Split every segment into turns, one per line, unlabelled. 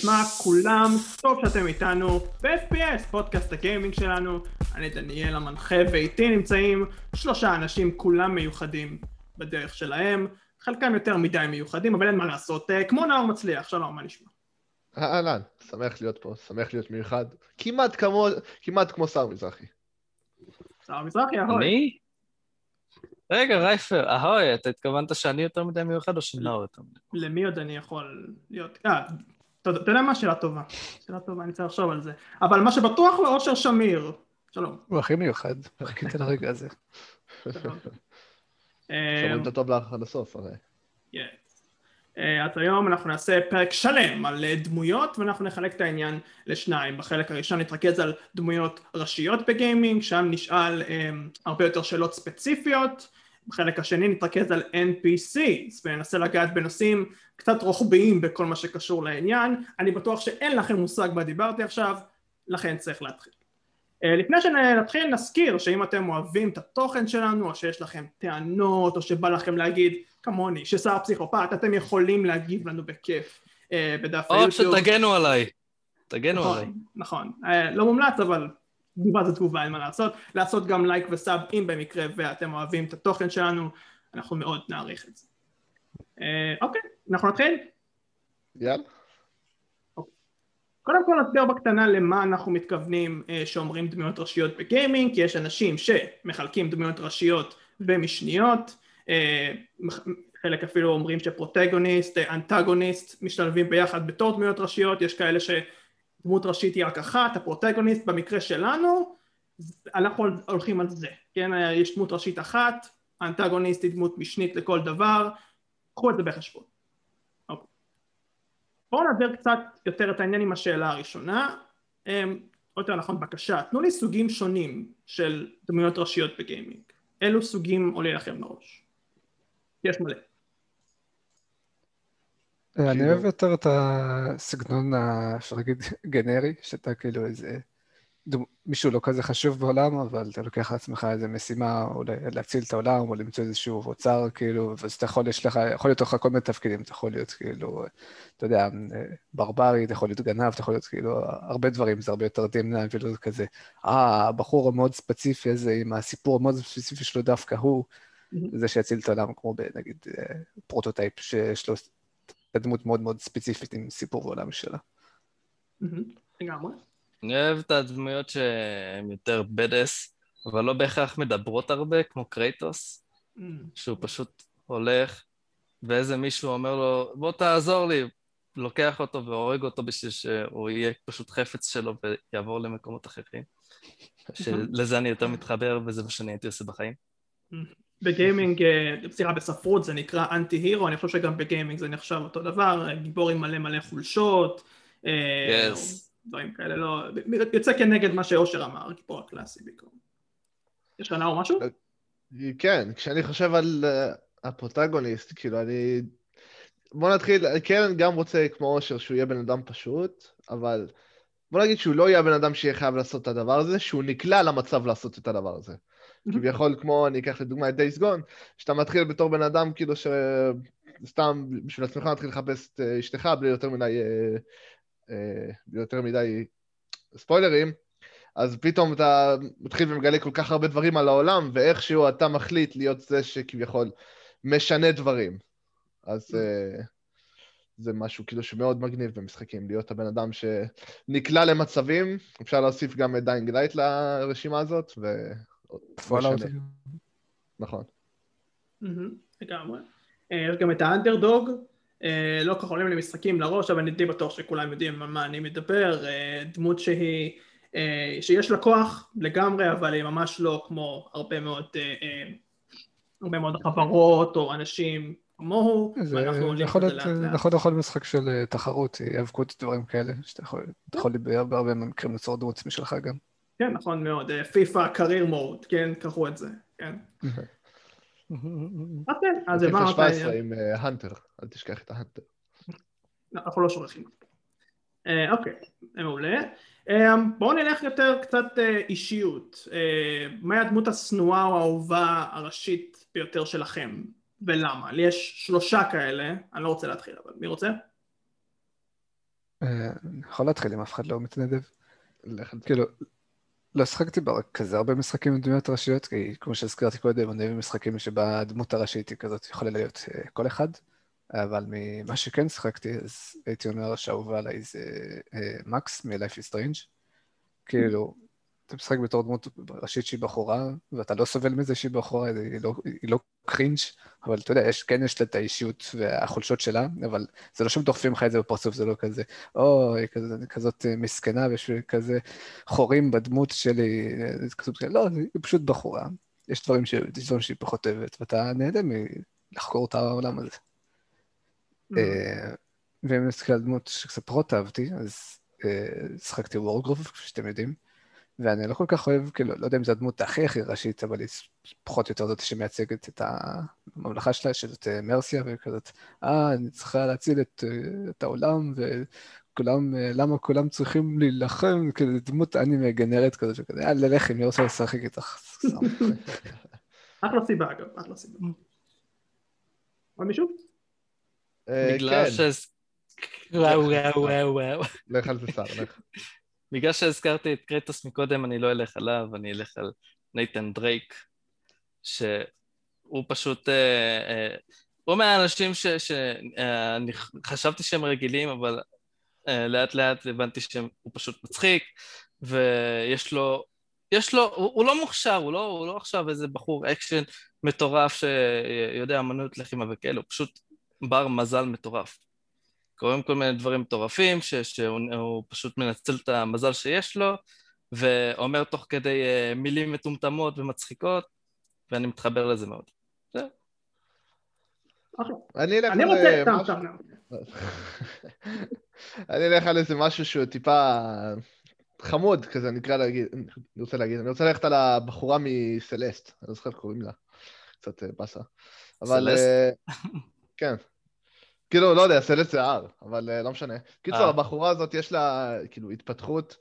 נשמע כולם? טוב שאתם איתנו ב-FPS, פודקאסט הגיימינג שלנו. אני דניאל המנחה ואיתי נמצאים שלושה אנשים כולם מיוחדים בדרך שלהם. חלקם יותר מדי מיוחדים, אבל אין מה לעשות. אה, כמו נאור מצליח, שלום, מה נשמע?
אהלן, שמח להיות פה, שמח להיות מיוחד. כמעט כמו, כמעט כמו שר מזרחי.
שר מזרחי, אהוי.
אני? רגע, רייפר, אהוי, אתה התכוונת שאני יותר מדי מיוחד או שנאור יותר מדי?
למי עוד אני יכול להיות? אה, אתה יודע מה? שאלה טובה. שאלה טובה, אני צריך לחשוב על זה. אבל מה שבטוח הוא אושר שמיר. שלום.
הוא הכי מיוחד, חיכיתי לרגע הזה.
אה,
שומעים את הטוב לך עד הסוף, הרי.
אה, אז היום אנחנו נעשה פרק שלם על אה, דמויות ואנחנו נחלק את העניין לשניים. בחלק הראשון נתרכז על דמויות ראשיות בגיימינג, שם נשאל אה, הרבה יותר שאלות ספציפיות. בחלק השני נתרכז על NPCs וננסה לגעת בנושאים קצת רוחביים בכל מה שקשור לעניין. אני בטוח שאין לכם מושג מה דיברתי עכשיו, לכן צריך להתחיל. אה, לפני שנתחיל נזכיר שאם אתם אוהבים את התוכן שלנו או שיש לכם טענות או שבא לכם להגיד כמוני ששר פסיכופת אתם יכולים להגיב לנו בכיף אה, בדף
או
היוטיוב.
שתגנו עליי. תגנו עליי.
נכון, נכון. אה, לא מומלץ אבל תגובה זה תגובה אין מה לעשות. לעשות גם לייק וסאב אם במקרה ואתם אוהבים את התוכן שלנו אנחנו מאוד נעריך את זה. אה, אוקיי, אנחנו נתחיל?
יאללה.
קודם כל נסביר בקטנה למה אנחנו מתכוונים אה, שאומרים דמויות ראשיות בגיימינג, כי יש אנשים שמחלקים דמויות ראשיות במשניות, אה, חלק אפילו אומרים שפרוטגוניסט, אנטגוניסט משתלבים ביחד בתור דמויות ראשיות, יש כאלה שדמות ראשית היא רק אחת, הפרוטגוניסט במקרה שלנו, אנחנו הולכים על זה, כן, יש דמות ראשית אחת, האנטגוניסט היא דמות משנית לכל דבר, קחו את זה בחשבון. בואו נעביר קצת יותר את העניין עם השאלה הראשונה, אמ, או יותר נכון בקשה, תנו לי סוגים שונים של דמויות ראשיות בגיימינג, אילו סוגים עולה לכם לראש? יש מלא.
אני
כאילו-
אוהב יותר את הסגנון, אפשר להגיד, גנרי, שאתה כאילו איזה... מישהו לא כזה חשוב בעולם, אבל אתה לוקח לעצמך איזה משימה, או להציל את העולם, או למצוא איזשהו אוצר, כאילו, ואז אתה יכול, יש לך, יכול להיות לך כל מיני תפקידים, אתה יכול להיות כאילו, אתה יודע, ברברי, אתה יכול להיות גנב, אתה יכול להיות כאילו, הרבה דברים, זה הרבה יותר דמנה, ולא כזה, אה, הבחור המאוד ספציפי הזה, עם הסיפור המאוד ספציפי שלו דווקא הוא, זה שיציל את העולם, כמו בנגיד אה, Prototype, שיש לו דמות מאוד מאוד ספציפית עם סיפור ועולם שלה.
לגמרי.
אני אוהב את הדמויות שהן יותר badass, אבל לא בהכרח מדברות הרבה, כמו קרייטוס, שהוא פשוט הולך, ואיזה מישהו אומר לו, בוא תעזור לי, לוקח אותו והורג אותו בשביל שהוא יהיה פשוט חפץ שלו ויעבור למקומות אחרים. שלזה אני יותר מתחבר, וזה מה שאני הייתי עושה בחיים.
בגיימינג, אה, סליחה, בספרות זה נקרא אנטי הירו, אני חושב שגם בגיימינג זה נחשב אותו דבר, אה, גיבור עם מלא מלא חולשות, אה,
Yes.
דברים כאלה, לא, יוצא כנגד מה שאושר אמר, גיבור הקלאסי בעיקרון. יש לך נאור משהו?
כן, כשאני חושב על אה, הפרוטגוניסט, כאילו אני... בוא נתחיל, כן גם רוצה כמו אושר שהוא יהיה בן אדם פשוט, אבל בוא נגיד שהוא לא יהיה הבן אדם שיהיה חייב לעשות את הדבר הזה, שהוא נקלע למצב לעשות את הדבר הזה. כביכול כמו, אני אקח לדוגמה את דייס גון, שאתה מתחיל בתור בן אדם כאילו שסתם בשביל עצמך מתחיל לחפש את אה, אשתך בלי יותר מדי, אה, אה, יותר מדי ספוילרים, אז פתאום אתה מתחיל ומגלה כל כך הרבה דברים על העולם, ואיכשהו אתה מחליט להיות זה שכביכול משנה דברים. אז אה, זה משהו כאילו שמאוד מגניב במשחקים, להיות הבן אדם שנקלע למצבים, אפשר להוסיף גם את Dying Light לרשימה הזאת, ו... Fallout. נכון.
לגמרי. אה, יש גם את ה-underdog, אה, לא כל כך עולים לי משחקים לראש, אבל אני די בטוח שכולם יודעים על מה אני מדבר, אה, דמות שהיא, שיש לה כוח לגמרי, אבל היא ממש לא כמו הרבה מאוד, הרבה מאוד חברות או אנשים כמוהו,
זה
ואנחנו עולים
יכול
את זה
להיות
לאט לאט.
נכון יכול משחק של תחרות, היאבקות, דברים כאלה, שאתה יכול אתה יכול בהרבה הרבה מקרים ליצור דמות משלך גם.
כן, נכון מאוד, פיפא קרייר מוד, כן, קראו את זה, כן. אז כן, אז
פיפא
הבנו את
17
העניין.
עם אה, הנטר, אל תשכח את ההנטר.
לא, אנחנו לא שוכחים. אה, אוקיי, מעולה. אה, בואו נלך יותר קצת אה, אישיות. אה, מהי הדמות השנואה או האהובה הראשית ביותר שלכם, ולמה? לי יש שלושה כאלה, אני לא רוצה להתחיל, אבל מי רוצה?
אה, אני יכול להתחיל אם אף אחד לא מתנדב. כאילו, לא שחקתי כזה הרבה משחקים עם דמויות ראשיות, כי כמו שהזכרתי קודם, אני אוהב משחקים שבה הדמות הראשית היא כזאת, יכולה להיות אה, כל אחד, אבל ממה שכן שחקתי, אז הייתי אומר שאהובה עליי זה אה, מקס מ-Life is Strange. כאילו, אתה משחק בתור דמות ראשית שהיא בחורה, ואתה לא סובל מזה שהיא בחורה, היא לא, היא לא קרינג', אבל אתה יודע, יש, כן יש לה את האישיות והחולשות שלה, אבל זה לא שהם דוחפים לך את זה בפרצוף, זה לא כזה, או, היא כזה, כזאת אה, מסכנה ויש כזה חורים בדמות שלי, זה כזאת, לא, היא פשוט בחורה. יש דברים, ש, יש דברים שהיא פחות אוהבת, ואתה נהנה מלחקור את העולם הזה. אה, ואם נסתכל על דמות שקצת פחות אהבתי, אז אה, שחקתי וורקרוף, כפי שאתם יודעים. ואני לא כל כך אוהב, כאילו, לא יודע אם זו הדמות הכי הכי ראשית, אבל היא פחות או יותר זאת שמייצגת את הממלכה שלה, שזאת אה, מרסיה, וכזאת, אה, אני צריכה להציל את, אה, את העולם, וכולם, אה, למה כולם צריכים להילחם, כאילו, דמות אנימה גנרית כזאת, שכזה, יאללה, לכי, מי רוצה לשחק איתך?
אחלה סיבה אגב, אחלה סיבה. עוד מישהו?
בגלל
כן,
ש... וואו, וואו, וואו, וואו.
לך על זה שר, לך.
בגלל שהזכרתי את קרטוס מקודם, אני לא אלך עליו, אני אלך על נייתן דרייק, שהוא פשוט... אה, אה, הוא מהאנשים שאני חשבתי שהם רגילים, אבל אה, לאט לאט הבנתי שהוא פשוט מצחיק, ויש לו... יש לו, הוא, הוא לא מוכשר, הוא לא, הוא לא עכשיו איזה בחור אקשן מטורף שיודע אמנות לחימה וכאלה, הוא פשוט בר מזל מטורף. קורים כל מיני דברים מטורפים, ש, שהוא פשוט מנצל את המזל שיש לו, ואומר תוך כדי uh, מילים מטומטמות ומצחיקות, ואני מתחבר לזה מאוד. זהו.
אחלה.
אני אלך
אני
על
רוצה...
אה,
לא.
אני אלך על איזה משהו שהוא טיפה חמוד כזה, אני אקרא להגיד, אני רוצה להגיד, אני רוצה ללכת על הבחורה מסלסט, אני לא זוכר איך קוראים לה, קצת אה, באסה. אבל...
סלסט?
אה, כן. כאילו, לא יודע, סלסט זה הר, אבל אה, לא משנה. קיצור,
אה.
הבחורה הזאת יש לה כאילו התפתחות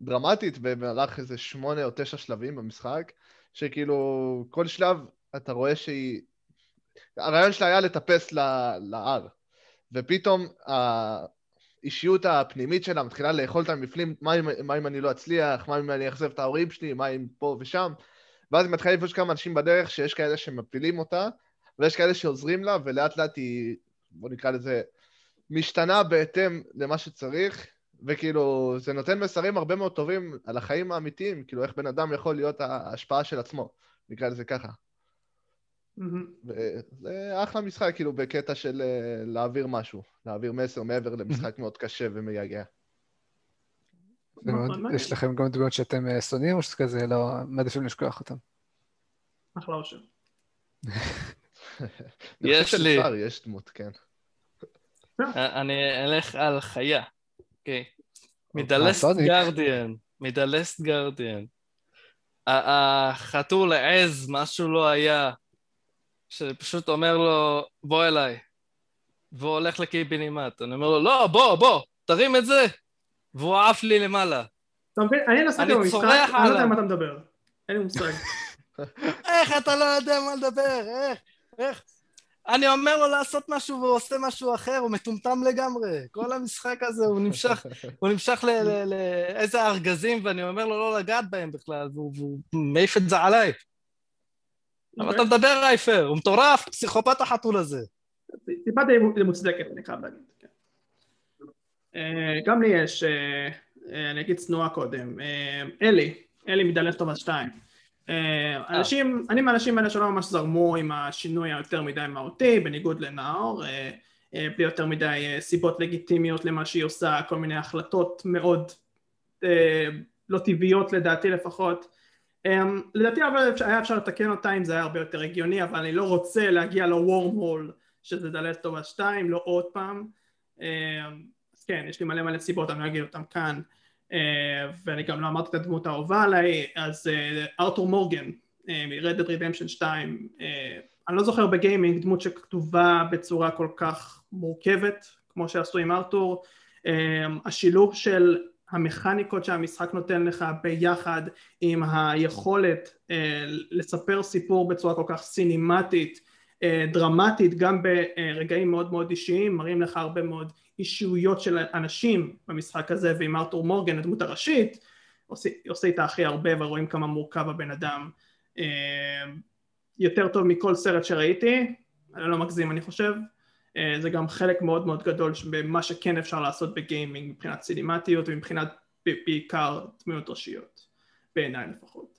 דרמטית במהלך איזה שמונה או תשע שלבים במשחק, שכאילו כל שלב אתה רואה שהיא... הרעיון שלה היה לטפס להר, ופתאום האישיות הפנימית שלה מתחילה לאכול אותה מבפנים, מה אם, מה אם אני לא אצליח, מה אם אני אאכזב את ההורים שלי, מה אם פה ושם, ואז היא מתחילה לפגוש כמה אנשים בדרך שיש כאלה שמפילים אותה, ויש כאלה שעוזרים לה, ולאט לאט היא, בוא נקרא לזה, משתנה בהתאם למה שצריך, וכאילו, זה נותן מסרים הרבה מאוד טובים על החיים האמיתיים, כאילו איך בן אדם יכול להיות ההשפעה של עצמו, נקרא לזה ככה.
מהמם.
וזה אחלה משחק, כאילו, בקטע של אה, להעביר משהו, להעביר מסר מעבר למשחק מאוד קשה ומייגע.
זה
מעניין.
יש לכם גם דמויות שאתם אה, שונאים, או שכזה לא, מעדיפים לשכוח אותם?
אחלה אושר.
יש לי.
יש דמות, כן.
אני אלך על חיה, אוקיי.
אה,
מדלסט. גרדיאן, מדלסט גרדיאן. החתול העז, משהו לא היה, שפשוט אומר לו, בוא אליי. והוא הולך לקיבינימט. אני אומר לו, לא, בוא, בוא, תרים את זה. והוא עף לי למעלה.
אתה מבין? אני נסעתי במשחק, אני לא יודע. על מה אתה מדבר. אין לי מושג.
איך אתה לא יודע מה לדבר? איך? איך? אני אומר לו לעשות משהו והוא עושה משהו אחר, הוא מטומטם לגמרי. כל המשחק הזה, הוא נמשך, הוא נמשך ל- ל- לאיזה ארגזים, ואני אומר לו לא לגעת בהם בכלל, והוא, והוא מעיף את זה עליי. אבל אתה מדבר רייפר, הוא מטורף, פסיכופת החתול הזה.
טיפה די מוצדקת, אני חייב להגיד. כן. אה, גם לי יש, אה, אה, אני אגיד צנועה קודם, אלי, אלי מדלסט טובה 2. אנשים, אני מהאנשים האלה שלא ממש זרמו עם השינוי היותר מדי מהותי, בניגוד לנאור, אה, אה, בלי יותר מדי אה, סיבות לגיטימיות למה שהיא עושה, כל מיני החלטות מאוד אה, לא טבעיות לדעתי לפחות. אה, לדעתי אבל היה אפשר לתקן אותה אם זה היה הרבה יותר הגיוני, אבל אני לא רוצה להגיע לוורם הול שזה דלת טובה 2, לא עוד פעם. אה, אז כן, יש לי מלא מלא סיבות, אני לא אגיד אותם כאן. אה, ואני גם לא אמרתי את הדמות האהובה עליי, אז אה, ארתור מורגן מ-Red Dead Redemption 2, אה, אני לא זוכר בגיימינג דמות שכתובה בצורה כל כך מורכבת, כמו שעשו עם ארתור. אה, השילוב של המכניקות שהמשחק נותן לך ביחד עם היכולת לספר סיפור בצורה כל כך סינימטית דרמטית גם ברגעים מאוד מאוד אישיים, מראים לך הרבה מאוד אישיויות של אנשים במשחק הזה, ועם ארתור מורגן, הדמות הראשית, עושה, עושה איתה הכי הרבה ורואים כמה מורכב הבן אדם. אה, יותר טוב מכל סרט שראיתי, אני לא מגזים אני חושב, אה, זה גם חלק מאוד מאוד גדול במה שכן אפשר לעשות בגיימינג מבחינת סינימטיות ומבחינת בעיקר דמויות ראשיות, בעיניי לפחות.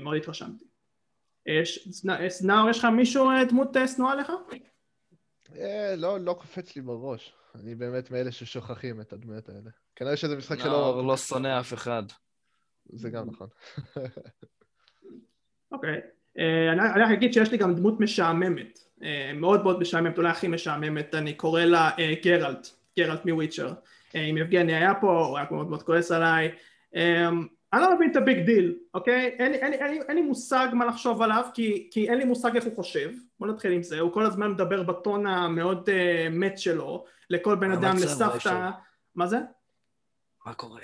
מאוד התרשמתי. נאור, יש לך מישהו דמות שנואה לך?
לא, לא קופץ לי בראש. אני באמת מאלה ששוכחים את הדמויות האלה. כנראה שזה משחק שלא...
נאור לא שונא אף אחד.
זה גם נכון.
אוקיי. אני רק אגיד שיש לי גם דמות משעממת. מאוד מאוד משעממת, אולי הכי משעממת, אני קורא לה גרלט, גרלט מוויצ'ר. אם יבגני היה פה, הוא היה מאוד מאוד כועס עליי. אני לא מבין את הביג דיל, אוקיי? אין, אין, אין, אין לי מושג מה לחשוב עליו כי, כי אין לי מושג איך הוא חושב. בוא נתחיל עם זה, הוא כל הזמן מדבר בטון המאוד אה, מת שלו לכל בן אדם, לסבתא. מה זה?
מה קורה?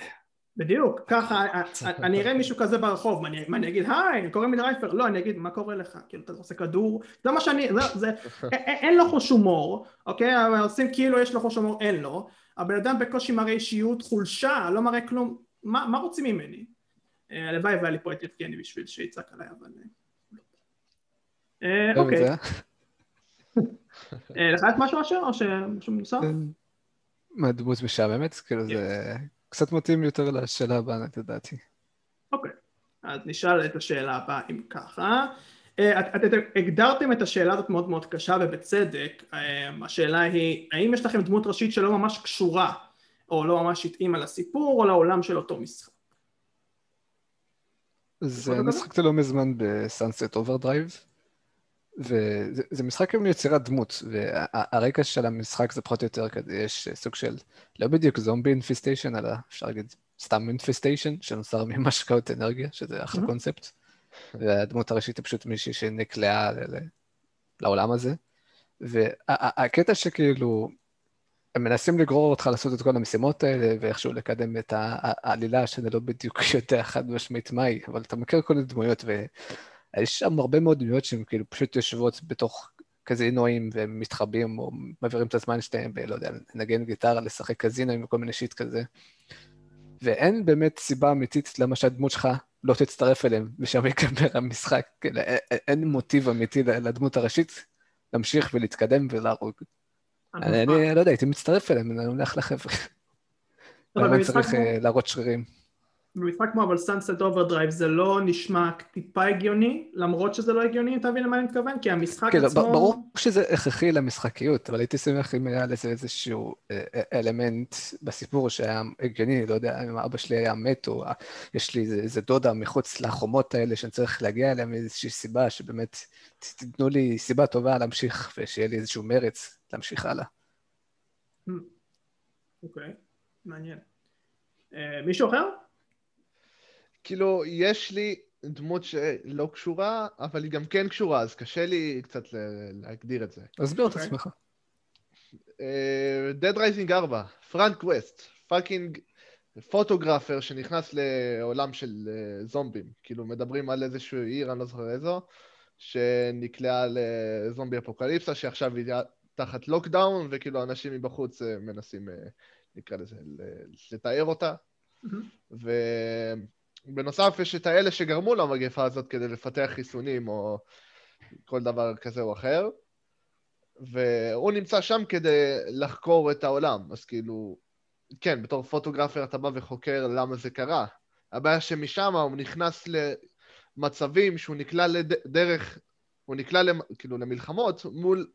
בדיוק, ככה, אני אראה מישהו כזה ברחוב, מה אני, אגיד, היי, קוראים לי דרייפר, לא, אני אגיד, מה קורה לך, כאילו, אתה עושה כדור, זה מה שאני, זה, אין לו חוש הומור, אוקיי, עושים כאילו יש לו חוש הומור, אין לו, הבן אדם בקושי מראה אישיות, חולשה, לא מראה כלום, מה רוצים ממני? אה, הלוואי והיה לי פה את יבגני בשביל שיצעק עליי, אבל... אה, לא. אוקיי. אה, לך יש משהו אשר, או שמשהו נוסף?
מה, דמות משעממת? כאילו זה קצת מתאים יותר לשאלה הבאה, לדעתי.
אוקיי, אז נשאל את השאלה הבאה אם ככה. אתם הגדרתם את השאלה הזאת מאוד מאוד קשה ובצדק, השאלה היא האם יש לכם דמות ראשית שלא ממש קשורה או לא ממש התאימה לסיפור או לעולם של אותו משחק?
זה אני שחקתי לא מזמן בסאנסט אוברדרייב, וזה משחק עם יצירת דמות, והרקע של המשחק זה פחות או יותר כזה, יש סוג של, לא בדיוק zombie infestation, אלא אפשר להגיד סתם אינפיסטיישן, שנוצר ממשקאות אנרגיה, שזה אחלה קונספט, והדמות הראשית היא פשוט מישהי שנקלעה לעולם הזה, והקטע שכאילו, הם מנסים לגרור אותך לעשות את כל המשימות האלה, ואיכשהו לקדם את העלילה, שאני לא בדיוק יודע חד משמעית מהי, אבל אתה מכיר כל הדמויות, ויש שם הרבה מאוד דמויות שהן כאילו פשוט יושבות בתוך קזינואים ומתחבאים, או מעבירים את הזמן שלהם ב... לא יודע, לנגן גיטרה, לשחק קזינואים וכל מיני שיט כזה. ואין באמת סיבה אמיתית למה שהדמות שלך לא תצטרף אליהם, ושם ייגמר המשחק. כאילו, אין מוטיב אמיתי לדמות הראשית להמשיך ולהתקדם ולהרוג. אני לא יודע, הייתי מצטרף אליהם, אני הולך לחבר'ה. למה צריך אה, להראות שרירים?
במשחק כמו אבל Sunset Overdrive זה לא נשמע טיפה הגיוני, למרות שזה לא הגיוני, אתה מבין למה אני מתכוון? כי המשחק כן, עצמו...
ברור שזה הכרחי למשחקיות, אבל הייתי שמח אם היה לזה איזשהו אה, אה, אלמנט בסיפור שהיה הגיוני, לא יודע אם אבא שלי היה מת, או יש לי איזה דודה מחוץ לחומות האלה שאני צריך להגיע אליהם מאיזושהי סיבה שבאמת תיתנו לי סיבה טובה להמשיך ושיהיה לי איזשהו מרץ להמשיך הלאה.
Hmm. אוקיי, מעניין. אה, מישהו אחר?
כאילו, יש לי דמות שלא קשורה, אבל היא גם כן קשורה, אז קשה לי קצת להגדיר את זה.
תסביר את אוקיי. עצמך.
אה, Dead Rising 4, פרנק ווסט, fucking photographer שנכנס לעולם של אה, זומבים. כאילו, מדברים על איזושהי עיר, אני לא זוכר איזו, שנקלעה ל-zombie אפוקליפסה, שעכשיו היא תחת lockdown, וכאילו אנשים מבחוץ אה, מנסים, נקרא לזה, לתאר אותה. ובנוסף יש את האלה שגרמו למגפה הזאת כדי לפתח חיסונים או כל דבר כזה או אחר. והוא נמצא שם כדי לחקור את העולם, אז כאילו, כן, בתור פוטוגרפר אתה בא וחוקר למה זה קרה. הבעיה שמשם הוא נכנס למצבים שהוא נקלע לדרך, הוא נקלע כאילו למלחמות מול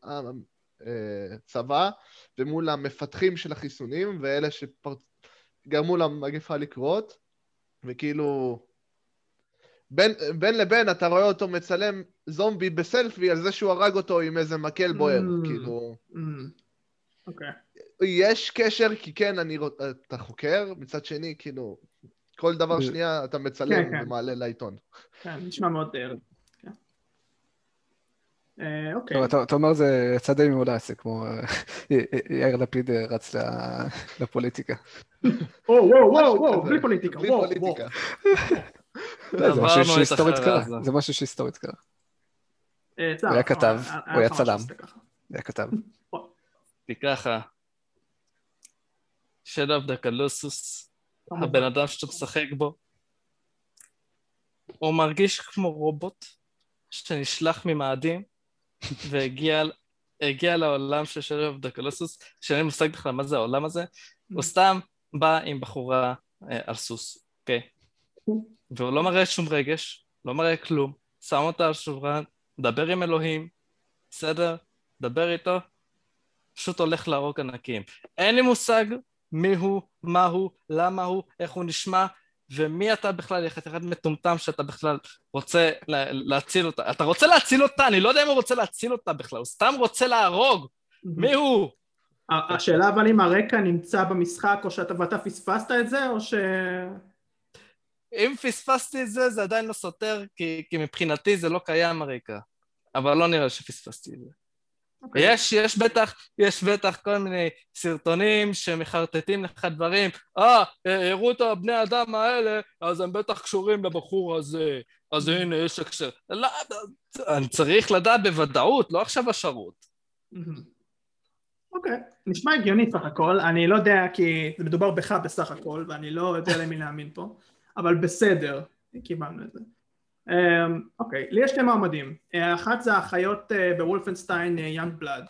הצבא ומול המפתחים של החיסונים ואלה שגרמו למגפה לקרות, וכאילו... בין, בין לבין אתה רואה אותו מצלם זומבי בסלפי על זה שהוא הרג אותו עם איזה מקל בוער, mm, כאילו... Mm,
אוקיי. Okay.
יש קשר, כי כן, אני, אתה חוקר, מצד שני, כאילו, כל דבר שנייה אתה מצלם כן, כן. ומעלה לעיתון.
כן, נשמע מאוד דרך.
אה, אוקיי. אתה אומר זה יצא די מאולץ, כמו אה, יאיר לפיד אה, רץ לפוליטיקה.
וואו, וואו, וואו, וואו, בלי פוליטיקה, וואו, וואו.
זה משהו שהיסטורית קרה, זה משהו שהיסטורית קרה.
אה,
הוא היה כתב,
אה,
הוא היה צלם.
ככה.
זה כתב.
ככה, Shadow of the Colossus, הבן אדם שאתה משחק בו, הוא מרגיש כמו רובוט שנשלח ממאדים והגיע הגיע לעולם של Shadow of the Colossus, שאין לי מושג בכלל מה זה העולם הזה, הוא סתם בא עם בחורה אה, על סוס, אוקיי? והוא לא מראה שום רגש, לא מראה כלום, שם אותה על שולחן, מדבר עם אלוהים, בסדר? דבר איתו, פשוט הולך להרוג ענקים. אין לי מושג מי הוא, מה הוא, למה הוא, איך הוא נשמע, ומי אתה בכלל, אחד מטומטם שאתה בכלל רוצה לה, להציל אותה. אתה רוצה להציל אותה, אני לא יודע אם הוא רוצה להציל אותה בכלל, הוא סתם רוצה להרוג. מי הוא?
השאלה אבל אם הרקע נמצא במשחק או שאתה ואתה פספסת את זה או ש...
אם פספסתי את זה, זה עדיין לא סותר, כי, כי מבחינתי זה לא קיים הרקע. אבל לא נראה שפספסתי את זה.
אוקיי.
יש, יש בטח, יש בטח כל מיני סרטונים שמחרטטים לך דברים, אה, הראו את הבני אדם האלה, אז הם בטח קשורים לבחור הזה, אז הנה, יש הקשר. לא, אני צריך לדעת בוודאות, לא עכשיו השערות.
מהמם. אוקיי, נשמע הגיוני סך הכל, אני לא יודע כי זה מדובר בך בסך הכל ואני לא יודע למי להאמין פה, אבל בסדר, קיבלנו את זה. אמ, אוקיי, לי יש שני מעמדים, אה, אחת זה האחיות אה, בוולפנשטיין יאנג בלאד,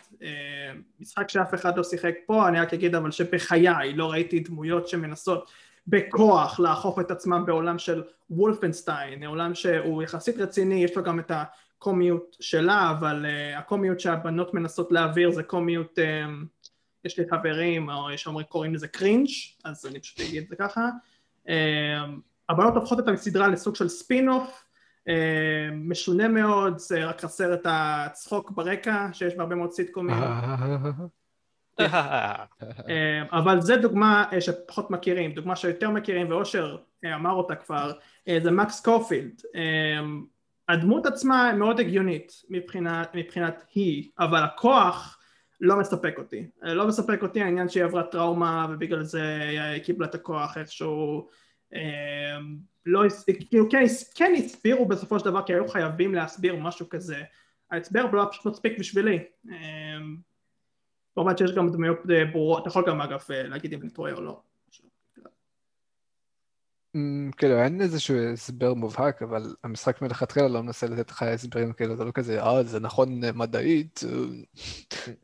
משחק שאף אחד לא שיחק פה, אני רק אגיד אבל שבחיי לא ראיתי דמויות שמנסות בכוח לאכוף את עצמם בעולם של וולפנשטיין, עולם שהוא יחסית רציני, יש לו גם את הקומיות שלה, אבל הקומיות שהבנות מנסות להעביר זה קומיות, יש לי חברים, או יש אומרים קוראים לזה cringe, אז אני פשוט אגיד את זה ככה. הבנות הופכות את הסדרה לסוג של spin-off, um, משונה מאוד, זה רק חסר את הצחוק ברקע, שיש בהרבה מאוד סיטקומים. אה, אבל זה דוגמה אה, שפחות מכירים, דוגמה שיותר מכירים ואושר אה, אמר אותה כבר, אה, זה מקס קופילד. אה, הדמות עצמה מאוד הגיונית מבחינת, מבחינת היא, אבל הכוח לא מספק אותי. אה, לא מספק אותי העניין שהיא עברה טראומה ובגלל זה היא קיבלה את הכוח איכשהו. אה, לא, כאילו כן, כן הסבירו בסופו של דבר כי היו חייבים להסביר משהו כזה. ההסבר לא היה פשוט מספיק בשבילי. אה, כמובן שיש גם דמויות אה, ברורות, אתה יכול גם אגב אה, להגיד אם אני טועה או לא.
אמ, כאילו, אין איזשהו הסבר מובהק, אבל המשחק מלכתחילה לא מנסה לתת לך הסברים כאילו, זה לא כזה, אה, זה נכון מדעית,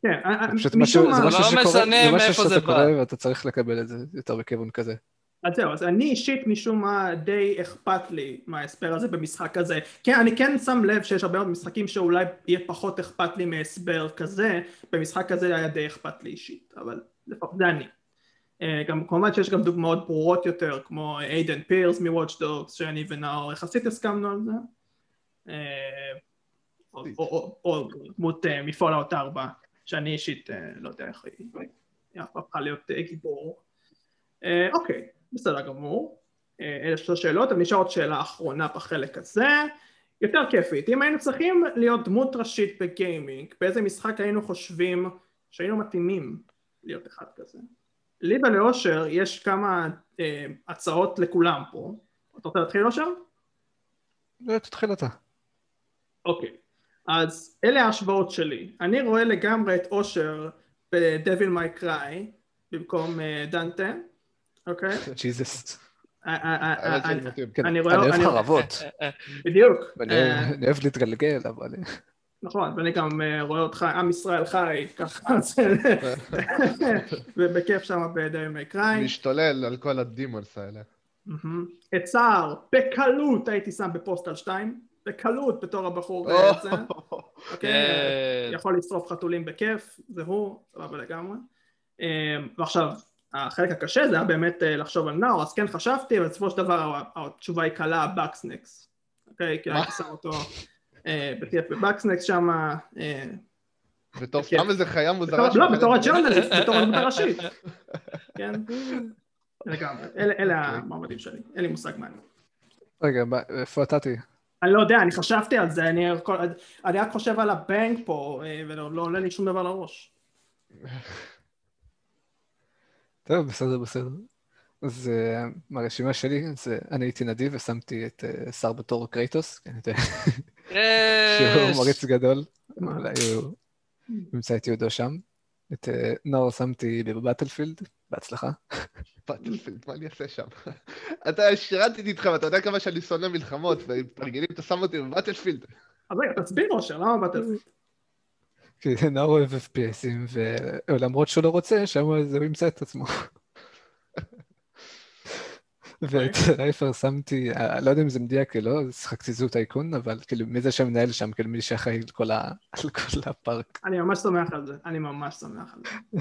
כן,
זה
משום
משהו, זה
מה-
משהו שקורה, ואתה צריך לקבל את זה יותר בכיוון כזה.
אז זהו, אז אני אישית משום מה די אכפת לי מההסבר הזה במשחק הזה. כן, אני כן שם לב שיש הרבה מאוד משחקים שאולי יהיה פחות אכפת לי מהסבר כזה, במשחק הזה היה די אכפת לי אישית, אבל לפחות זה אני. אה, גם כמובן שיש גם דוגמאות ברורות יותר, כמו איידן פירס מוואץ' דוגס, שאני ונאור יחסית הסכמנו על זה. אה, או- דמות אה, מפולאאוט 4, שאני אישית לא יודע איך היא היא הפכה להיות גיבור. אוקיי, בסדר גמור. אה, אלה שלוש שאלות, אבל נשאר עוד שאלה אחרונה בחלק הזה. יותר כיפית, אם היינו צריכים להיות דמות ראשית בגיימינג, באיזה משחק היינו חושבים שהיינו מתאימים להיות אחד כזה? לי ולאושר יש כמה אה, הצעות לכולם פה. אתה רוצה להתחיל אושר?
לא, תתחיל אתה.
אוקיי, אז אלה ההשוואות שלי. אני רואה לגמרי את אושר בדביל מי קריי במקום אה, דנטה, אוקיי?
ג'יזוס.
אה, אה, אה.
כן,
אני
אוהב חרבות,
בדיוק.
אני אוהב להתגלגל, אבל...
נכון, ואני גם אה, רואה אותך, עם ישראל חי, ככה, ובכיף שם בדביל מי קריי.
משתולל על כל הדימונס האלה.
את סער, בקלות הייתי שם בפוסטל 2, בקלות בתור הבחור הזה, אוקיי?
כן.
יכול לשרוף חתולים בכיף, זה הוא, סבבה לגמרי. ועכשיו, החלק הקשה זה היה באמת אה, לחשוב על נאור, אז כן חשבתי, אבל בסופו של דבר התשובה היא קלה, בקסנקס. אוקיי? כי הייתי שם אותו אה, בכיף בבקסנקס שם, אה,
בתור. סתם איזה חיה מוזרה.
לא, בתור
דברים.
הג'ורנליסט, בתור הדמות הראשית. כן? לגמרי. אלה אלה המועמדים שלי, אין לי מושג מה אני.
רגע, איפה אתה תהיה?
אני לא יודע, אני חשבתי על זה, אני, רק חושב על הבנק פה, ולא לא עולה לי שום דבר לראש.
טוב, בסדר, בסדר. אז מהרשימה שלי, אני הייתי נדיב ושמתי את אה, שר בתור קרייטוס, כן, שהוא! מריץ גדול, אולי הוא ימצא את יהודו שם. את אה, נאור שמתי בבטלפילד, בהצלחה.
בטלפילד, מה אני אעשה שם? אתה, שירתתי איתכם, אתה יודע כמה שאני שונא מלחמות, ובתרגילים אתה שם אותי בבטלפילד.
אז רגע, תסביר אושר, למה בטלפילד?
כי נאור אוהב FPSים, ולמרות שהוא לא רוצה, שם זה הוא ימצא את עצמו. ואת רייפר שמתי, אה, לא יודע אם זה מדויק או לא, שיחקתי זו טייקון, אבל כאילו מי זה שמנהל שם, כאילו מי שאחראי על כל ה- על כל הפארק.
אני ממש שמח על זה, אני ממש שמח על זה.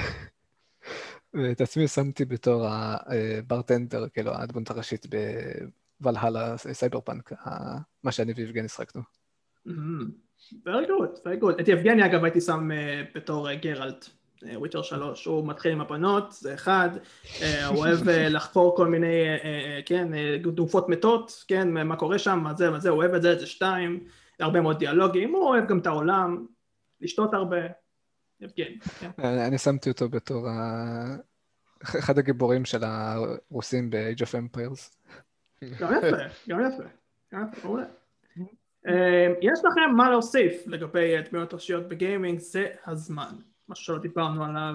ואת עצמי שמתי בתור הברטנדר, כאילו הדמות הראשית בוולהלה סייבר פאנק, מה שאני ויבגני שחקנו.
Very good, very good. את יבגני אגב הייתי שם אה, בתור אה, גרלט, Witcher 3, הוא מתחיל עם הבנות, זה אחד, אה, הוא אוהב אה, לחקור כל מיני, אה, אה, כן, אה, גופות מתות, כן, מה קורה שם, מה זה, מה זה, הוא אוהב את זה, זה שתיים, הרבה מאוד דיאלוגים, הוא אוהב גם את העולם, לשתות הרבה, יבגני, כן.
אני אני שמתי אותו בתור ה- אחד הגיבורים של הרוסים ב-Age of Empires.
גם יפה, גם יפה, גם יפה, מעולה. אה, יש לכם מה להוסיף לגבי אה, דמויות ראשיות בגיימינג, זה הזמן. משהו שלא דיברנו עליו,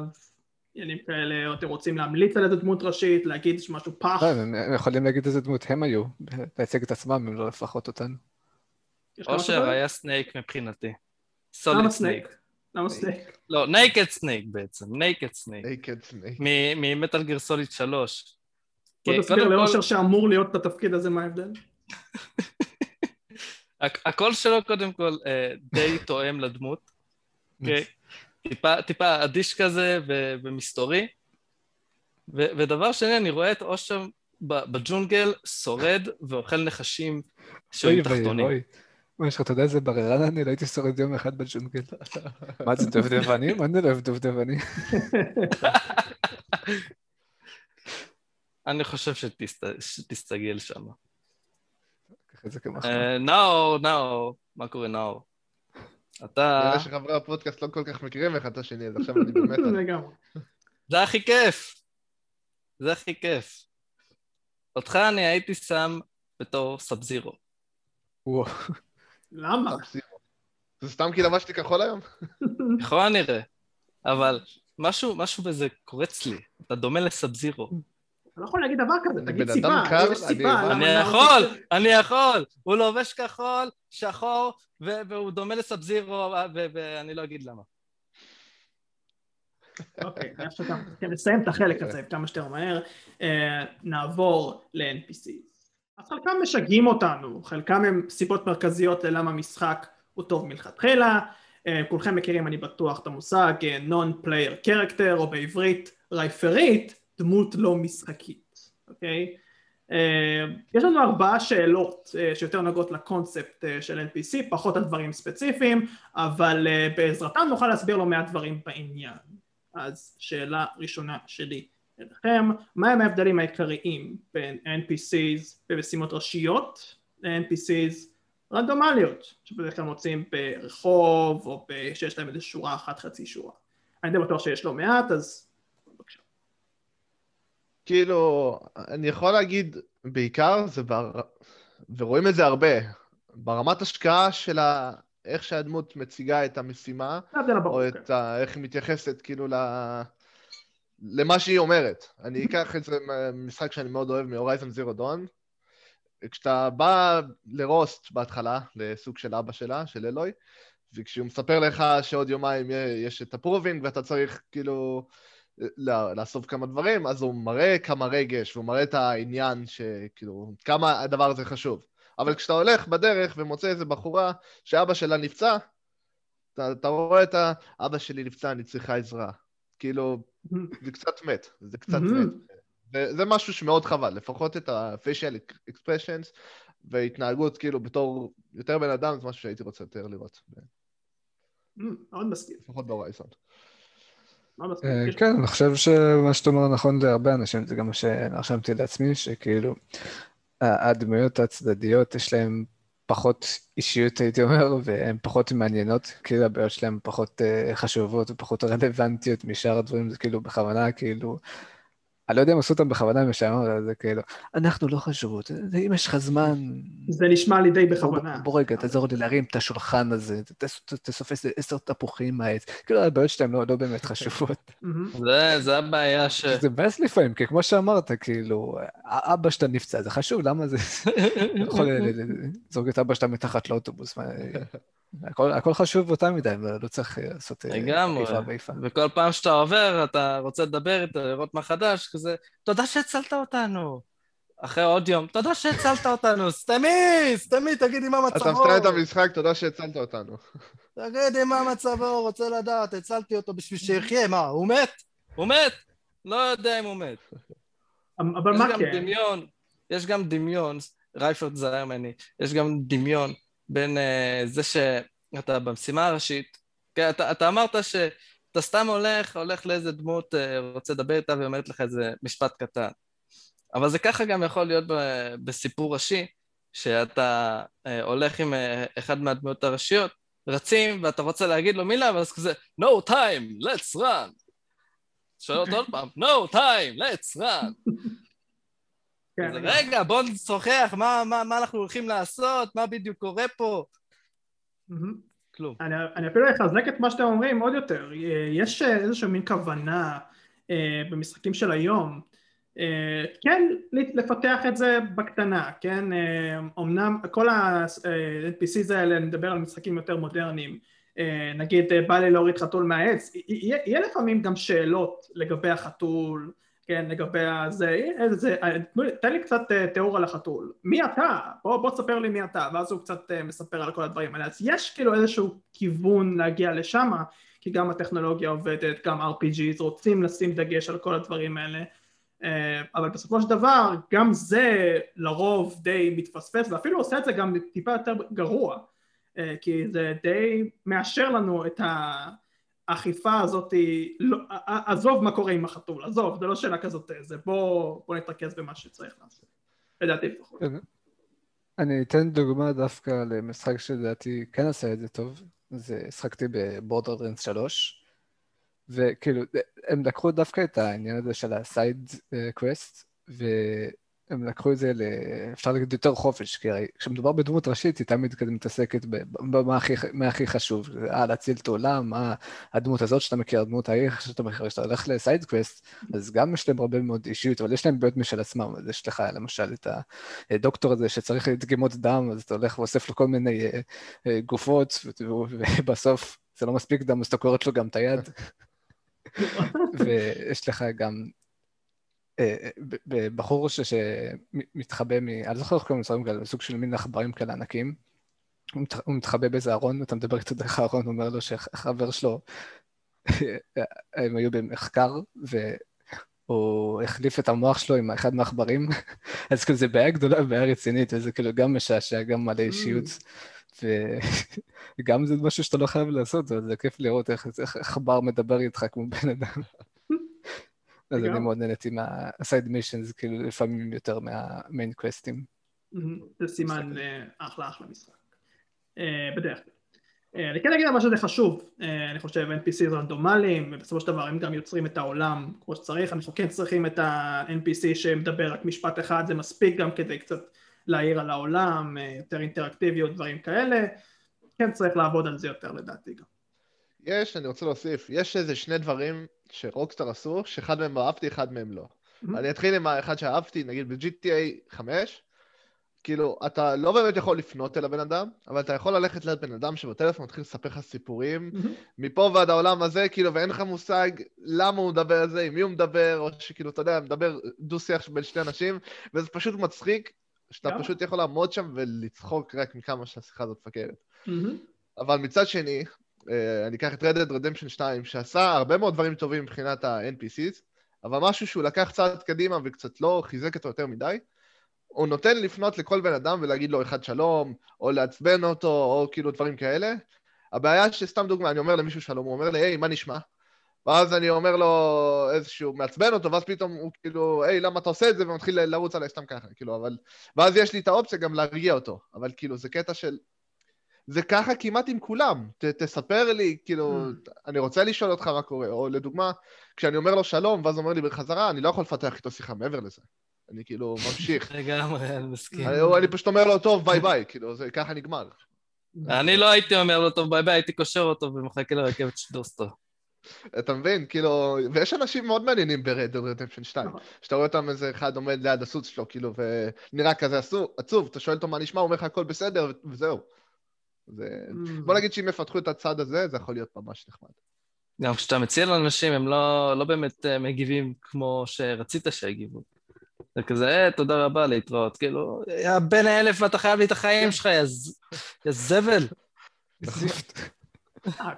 עניינים כאלה, או אתם רוצים להמליץ על איזה דמות ראשית, להגיד משהו פח,
לא, הם יכולים להגיד איזה דמות הם היו, להציג את עצמם, אם לא לפחות אותנו.
אושר? היה סנייק מבחינתי.
Solid
Snake?
למה סנייק?
לא, Naked Snake בעצם, Naked Snake.
Naked Snake.
מ-Metal Gear Solid 3.
בוא
כן,
תסביר לאושר שאמור להיות בתפקיד הזה מה ההבדל.
הק- הקול שלו קודם כל אה, די תואם לדמות. אוקיי? טיפה, טיפה אדיש כזה ומסתורי. ודבר שני, אני רואה את אושר בג'ונגל שורד ואוכל נחשים עם תחתונים.
ואבוי. מה יש לך, אתה יודע איזה בררן אני? לא הייתי שורד יום אחד בג'ונגל. מה זה דובדבנים? אני לא אוהב דובדבנים.
אני חושב שתסת- שתסתגל שם.
ככה זה כמחמאה.
אה, נאור, נאור, מה קורה נאור? אתה...
נראה שחברי הפודקאסט לא כל כך מכירים אחד את השני, אז עכשיו אני באמת...
זה הכי כיף. זה הכי כיף. אותך אני הייתי שם בתור סאב-זירו.
וואו.
למה?
זה סתם כי לבשתי כחול היום?
ככל הנראה. אבל משהו, משהו בזה קורץ לי. אתה דומה לסאב-זירו.
אתה לא יכול להגיד דבר כזה,
אני
תגיד סיבה, יש
אני
סיבה.
אני
נאור
יכול,
רוצה-
אני יכול. הוא לובש כחול, שחור, והוא דומה לסאב-זירו, ואני לא אגיד למה.
אוקיי, עכשיו גם כן, נסיים את החלק הזה כמה שיותר מהר, אה, נעבור ל-NPC. אז חלקם משגעים אותנו, חלקם הם סיבות מרכזיות ללמה משחק הוא טוב מלכתחילה, אה, כולכם מכירים אני בטוח את המושג אה, Non-Player Character או בעברית רייפרית, דמות לא משחקית, אוקיי? אה, יש לנו ארבעה שאלות אה, שיותר נוגעות לקונספט אה, של NPC, פחות על דברים ספציפיים, אבל אה, בעזרתם נוכל להסביר לא מעט דברים בעניין. אז שאלה ראשונה שלי אליכם, מהם ההבדלים העיקריים בין NPCs במשימות ראשיות ל-NPCs רנדומליות, שבדרך כלל מוצאים ברחוב או שיש להם איזו שורה אחת חצי שורה. אני די בטוח שיש לא מעט, אז.
כאילו, אני יכול להגיד, בעיקר זה בר... ורואים את זה הרבה, ברמת השקעה של ה... איך שהדמות מציגה את המשימה. או
כן.
את ה... איך היא מתייחסת כאילו ל... למה שהיא אומרת. אני אקח את זה משחק שאני מאוד אוהב מ-Horizon Zero Dawn. כשאתה בא לראסט בהתחלה, לסוג של אבא שלה, של אלוי, וכשהוא מספר לך שעוד יומיים יש את ה-Proving ואתה צריך כאילו לאסוף כמה דברים, אז הוא מראה כמה רגש, והוא מראה את העניין שכאילו, כמה הדבר הזה חשוב. אבל כשאתה הולך בדרך ומוצא איזה בחורה שאבא שלה נפצע, אתה, אתה רואה את ה... אבא שלי נפצע, אני צריכה עזרה. כאילו, זה קצת מת, זה קצת. מת. וזה משהו שמאוד חבל, לפחות את ה-facial expressions והתנהגות כאילו בתור יותר בן אדם, זה משהו שהייתי רוצה יותר לראות,
מאוד מסכים,
לפחות בהורייזון.
אה, כן, אני חושב שמה שאתה אומר נכון להרבה אנשים, זה גם מה שרשמתי לעצמי, שכאילו הדמויות הצדדיות יש להן פחות אישיות, הייתי אומר, והן פחות מעניינות, כאילו הבעיות שלהן פחות אה, חשובות ופחות רלוונטיות משאר הדברים, זה כאילו בכוונה, כאילו, אני לא יודע אם עשו אותם בכוונה משעמם, אבל זה כאילו, אנחנו לא חשבות, אם יש לך זמן...
זה נשמע לי די בכוונה.
בוא רגע, תעזור לי להרים את השולחן הזה, ת- תאסוף איזה עשר תפוחים מהעץ. כאילו, הבעיות שלהם לא לא באמת חשובות.
מהמם.
זה, זה הבעיה ש...
זה מבאס לפעמים, כי כמו שאמרת, כאילו, אבא שאתה נפצע, זה חשוב, למה זה... יכול לזרוק את אבא שאתה מתחת לאוטובוס. הכל הכל חשוב באותה מידה, לא צריך אה, לעשות אה. איפה ואיפה.
וכל פעם שאתה עובר, אתה רוצה לדבר איתו, לראות מה חדש, כזה, תודה שהצלת אותנו. אחרי עוד יום, תודה שהצלת אותנו, סתמי, סתמי, תגידי מה
אתה
מצבו.
מסיים את המשחק, תודה שהצלת אותנו.
תגידי מה מצבו, רוצה לדעת, הצלתי אותו בשביל שיחיה, מה, הוא מת? הוא מת? לא יודע אם הוא מת.
אבל
יש
מה
גם
כן?
דמיון, יש גם דמיון, רייפרד זהר ממני, יש גם דמיון בין uh, זה שאתה במשימה הראשית, כן, אתה, אתה אמרת שאתה סתם הולך, הולך לאיזה דמות, uh, רוצה לדבר איתה ואומרת לך איזה משפט קטן. אבל זה ככה גם יכול להיות ב- בסיפור ראשי, שאתה uh, הולך עם uh, אחד מהדמויות הראשיות, רצים ואתה רוצה להגיד לו מילה, ואז כזה, no time, let's run. שואל אותו עוד פעם, no time, let's run.
כן,
אז. רגע, בוא נשוחח, מה, מה, מה אנחנו הולכים לעשות, מה בדיוק קורה פה? כלום.
אני, אני אפילו אחזק את מה שאתם אומרים עוד יותר. אה, יש איזושהי מין כוונה אה, במשחקים של היום, אה, כן לפתח את זה בקטנה, כן? אה, אמנם כל ה-NPCs האלה, נדבר על משחקים יותר מודרניים, אה, נגיד אה, בא לי להוריד חתול מהעץ, יהיה לפעמים גם שאלות לגבי החתול, כן, לגבי הזה, זה, אה, תן לי קצת אה, תיאור על החתול, מי אתה? בוא, בוא תספר לי מי אתה, ואז הוא קצת אה, מספר על כל הדברים האלה, אז יש כאילו איזשהו כיוון להגיע לשם, כי גם הטכנולוגיה עובדת, גם RPGs רוצים לשים דגש על כל הדברים האלה, אבל בסופו של דבר גם זה לרוב די מתפספס, ואפילו עושה את זה גם טיפה יותר גרוע, כי זה די מאשר לנו את ה... האכיפה הזאת, לא, ע- עזוב מה קורה עם החתול, עזוב, זה לא שאלה כזאת, זה בוא, בוא נתרכז במה שצריך לעשות, לדעתי לפחות.
אני אתן דוגמה דווקא למשחק שלדעתי כן עשה את זה טוב, זה שחקתי ב-Borderlands 3, וכאילו, הם לקחו דווקא את העניין הזה של ה-side quest, והם לקחו את זה, ל... אפשר להגיד, יותר חופש, כי הרי כשמדובר בדמות ראשית, היא תמיד כזה מתעסקת במה הכי, מה הכי חשוב, אה, להציל את העולם, מה הדמות הזאת שאתה מכיר, הדמות ההיא שאתה מכיר, כשאתה הולך לסייד קווסט, אז גם יש להם הרבה מאוד אישיות, אבל יש להם בעיות משל עצמם, אז יש לך למשל את הדוקטור הזה שצריך דגימות דם, אז אתה הולך ואוסף לו כל מיני אה, אה, גופות, ובסוף זה לא מספיק דם, אז אתה כורת לו גם את היד. ויש לך גם אה, בחור ש- שמתחבא מ... אני לא זוכר איך קוראים לזה, כאלה, סוג של מין עכברים כאלה ענקים. הוא מת- הוא מתחבא באיזה ארון, ואתה מדבר איתו דרך הארון, אומר לו שהחבר שלו, הם היו במחקר, והוא החליף את המוח שלו עם אחד מהעכברים, אז כאילו זה בעיה גדולה, בעיה רצינית, וזה כאילו גם משעשע, גם מלא אישיות. וגם זה משהו שאתה לא חייב לעשות, אבל זה כיף לראות איך עכבר מדבר איתך כמו בן אדם. אז אני. מאוד נהניתי מהסייד מישנס, כאילו לפעמים יותר מהמיין קווסטים.
זה סימן אה, אחלה אחלה משחק, אה, בדרך כלל. אה, אני כן אגיד אבל שזה חשוב, אני חושב NPC רנדומליים, ובסופו של דבר הם גם יוצרים את העולם כמו שצריך, אנחנו כן צריכים את ה-NPC שמדבר רק משפט אחד, זה מספיק גם כדי קצת להעיר על העולם, יותר אינטראקטיביות, דברים כאלה, כן צריך לעבוד על זה יותר לדעתי גם.
יש, אני רוצה להוסיף, יש איזה שני דברים שרוקסטאר עשו, שאחד מהם אהבתי, אחד מהם לא.
Mhm.
אני אתחיל עם האחד שאהבתי, נגיד ב-GTA 5, כאילו, אתה לא באמת יכול לפנות אל הבן אדם, אבל אתה יכול ללכת ליד בן אדם שבטלפון מתחיל לספר לך סיפורים, מפה ועד העולם הזה, כאילו, ואין לך מושג למה הוא מדבר על זה, עם מי הוא מדבר, או שכאילו, אתה יודע, מדבר דו-שיח בין שני אנשים, וזה פשוט מצחיק, שאתה
גם.
פשוט יכול לעמוד שם ולצחוק רק מכמה שהשיחה הזאת מפגרת.
מהמם.
אבל מצד שני, אני אקח את Red Dead Redemption 2, שעשה הרבה מאוד דברים טובים מבחינת ה-NPCs, אבל משהו שהוא לקח צעד קדימה וקצת לא חיזק אותו יותר מדי, הוא נותן לפנות לכל בן אדם ולהגיד לו אחד שלום, או לעצבן אותו, או כאילו דברים כאלה. הבעיה שסתם דוגמה, אני אומר למישהו שלום, הוא אומר לי, היי, מה נשמע? ואז אני אומר לו איזשהו, מעצבן אותו, ואז פתאום הוא כאילו, היי, למה אתה עושה את זה? ומתחיל לרוץ עליי סתם ככה, כאילו, אבל... ואז יש לי את האופציה גם להרגיע אותו, אבל כאילו, זה קטע של... זה ככה כמעט עם כולם. ת, תספר לי, כאילו,
Mm.
אני רוצה לשאול אותך מה קורה. או לדוגמה, כשאני אומר לו שלום, ואז הוא אומר לי בחזרה, אני לא יכול לפתח איתו שיחה מעבר לזה. אני כאילו ממשיך.
לגמרי, אני מסכים.
אני, אני פשוט אומר לו, טוב, bye bye, כאילו, זה ככה נגמר.
אני לא הייתי אומר לו טוב bye bye, הייתי קושר אותו ומחכה לרכבת שדוסטו.
אתה מבין? כאילו, ויש אנשים מאוד מעניינים ב-Red Dead Redemption 2.
נכון.
שאתה רואה אותם איזה אחד עומד ליד הסוס שלו, כאילו, ונראה כזה עצוב, אתה שואל אותו מה נשמע, הוא אומר לך הכל בסדר, וזהו. זה...
Mm.
בוא נגיד שאם יפתחו את הצד הזה, זה יכול להיות ממש נחמד.
גם כשאתה מציע לאנשים, הם לא, לא באמת אה, מגיבים כמו שרצית שיגיבו. זה כזה, אה, תודה רבה, להתראות. כאילו, יא בן האלף ואתה חייב לי את החיים שלך, יא זבל.
אה,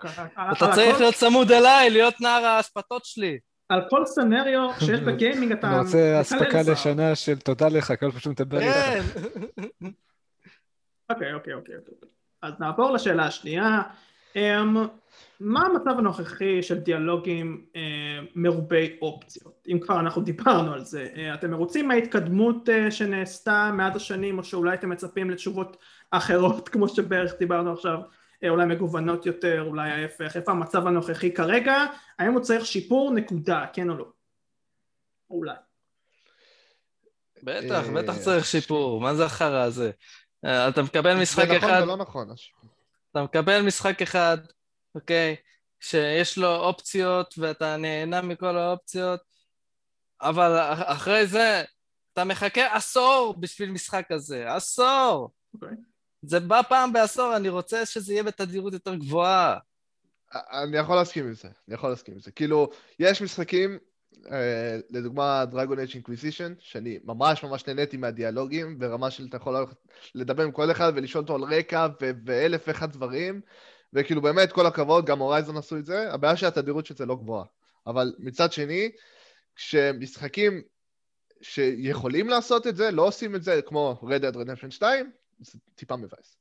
אתה צריך להיות צמוד אליי, להיות נער האספתות שלי.
על כל סצנריו שיש בגיימינג אתה...
אני רוצה אספקה. לשנה של תודה לך, כל פשוט מדבר איתך.
כן.
אוקיי, אוקיי, אוקיי. אז נעבור לשאלה השנייה. אמ, מה המצב הנוכחי של דיאלוגים אה, מרובי אופציות? אם כבר אנחנו דיברנו על זה, אה, אתם מרוצים מההתקדמות אה, שנעשתה מאז השנים, או שאולי אתם מצפים לתשובות אחרות, כמו שבערך דיברנו עכשיו, אולי מגוונות יותר, אולי ההפך, איפה המצב הנוכחי כרגע? האם הוא צריך שיפור? נקודה, כן או לא? או אולי.
בטח, בטח צריך שיפור, מה זה החרא הזה? אה, אתה מקבל משחק
זה נכון
אחד,
ולא נכון. אז-
אתה מקבל משחק אחד, אוקיי, שיש לו אופציות ואתה נהנה מכל האופציות, אבל אח- אחרי זה אתה מחכה עשור בשביל משחק כזה, עשור!
אוקיי.
זה בא פעם בעשור, אני רוצה שזה יהיה בתדירות יותר גבוהה.
אני יכול להסכים עם זה, אני יכול להסכים עם זה. כאילו, יש משחקים, אה, לדוגמה Dragon Age Inquisition, שאני ממש ממש נהניתי מהדיאלוגים, ברמה של אתה יכול לדבר עם כל אחד ולשאול אותו על רקע ו- ואלף ואחד דברים, וכאילו באמת, כל הכבוד, גם Horizon עשו את זה, הבעיה שהתדירות של זה לא גבוהה. אבל מצד שני, כשמשחקים שיכולים לעשות את זה, לא עושים את זה כמו Red Dead Redemption 2, זה טיפה מבאס.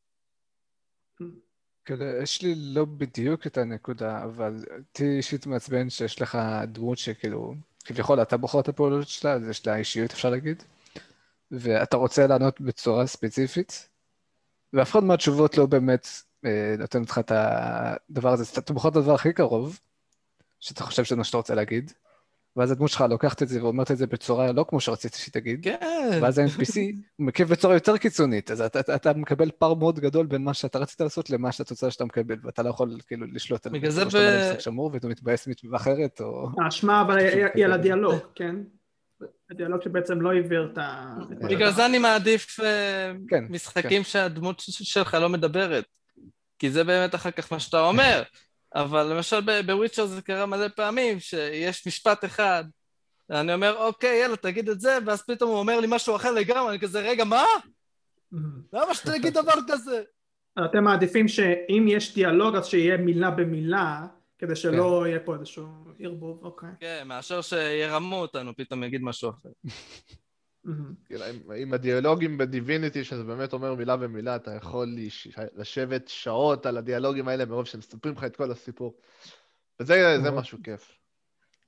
כאילו, יש לי לא בדיוק את הנקודה, אבל אותי אישית מעצבן שיש לך דמות שכאילו, כביכול אתה בוחר את הפעולות שלה, אז יש לה אישיות אפשר להגיד, ואתה רוצה לענות בצורה ספציפית, ואף אחד מהתשובות לא באמת אה, נותן לך את הדבר הזה, אתה בוחר את הדבר הכי קרוב, שאתה חושב שזה מה שאתה רוצה להגיד, ואז הדמות שלך לוקחת את זה ואומרת את זה בצורה לא כמו שרציתי שהיא תגיד,
כן.
ואז ה-NPC מגיב בצורה יותר קיצונית, אז אתה, אתה, אתה מקבל פער מאוד גדול בין מה שאתה רצית לעשות למה שהתוצאה שאתה מקבל, ואתה לא יכול כאילו לשלוט על
בגלל זה
שאתה
ב-
שמור ואתה מתבאס מתשובה אחרת, או...
האשמה אבל היא על הדיאלוג, כן? הדיאלוג שבעצם לא העביר את ה...
בגלל זה אני מעדיף אה,
כן,
משחקים שהדמות שלך לא מדברת. כי זה באמת אחר כך מה שאתה אומר. אבל למשל בוויצ'ר זה קרה מלא פעמים, שיש משפט אחד, אני אומר, אוקיי, יאללה, תגיד את זה, ואז פתאום הוא אומר לי משהו אחר לגמרי, אני כזה, רגע, מה? למה שתגיד דבר כזה?
אתם מעדיפים שאם יש דיאלוג אז שיהיה מילה במילה, כדי שלא
כן.
יהיה פה איזשהו ערבוב, אוקיי.
כן, מאשר שירמו אותנו, פתאום יגיד משהו אחר.
מהמם.
כאילו, עם, עם הדיאלוגים בדיביניטי, שזה באמת אומר מילה במילה, אתה יכול לש... לשבת שעות על הדיאלוגים האלה מרוב שמספרים לך את כל הסיפור. וזה זה
נכון.
משהו כיף.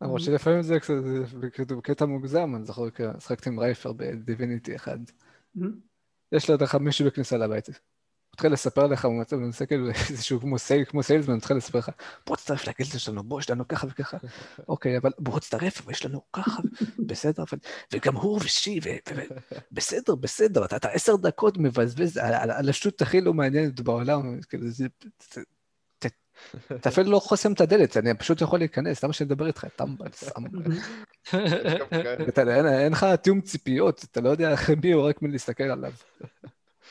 למרות שלפעמים זה קצת בקטע מוגזם, אני זוכר ששחקתי עם רייפר בדיביניטי אחד.
מהמם.
יש לידך מישהו בכניסה לבית. מתחיל לספר לך, הוא מנסה כאילו איזשהו כמו סייל, כמו סיילסמן, הוא מתחיל לספר לך, בוא תצטרף לגילדה שלנו, בוא, יש לנו ככה וככה. אוקיי, אבל בוא תצטרף, אבל יש לנו ככה, בסדר, אבל... וגם הוא ושי, ו... בסדר, בסדר, אתה אתה עשר דקות מבזבז על- על על השטות הכי לא מעניינת בעולם, כאילו, זה... אתה אפילו לא חוסם את הדלת, אני פשוט יכול להיכנס, למה שאני אדבר איתך, טמבל, סמבל. אין לך תיאום ציפיות, אתה לא יודע מי הוא רק מלהסתכל עליו.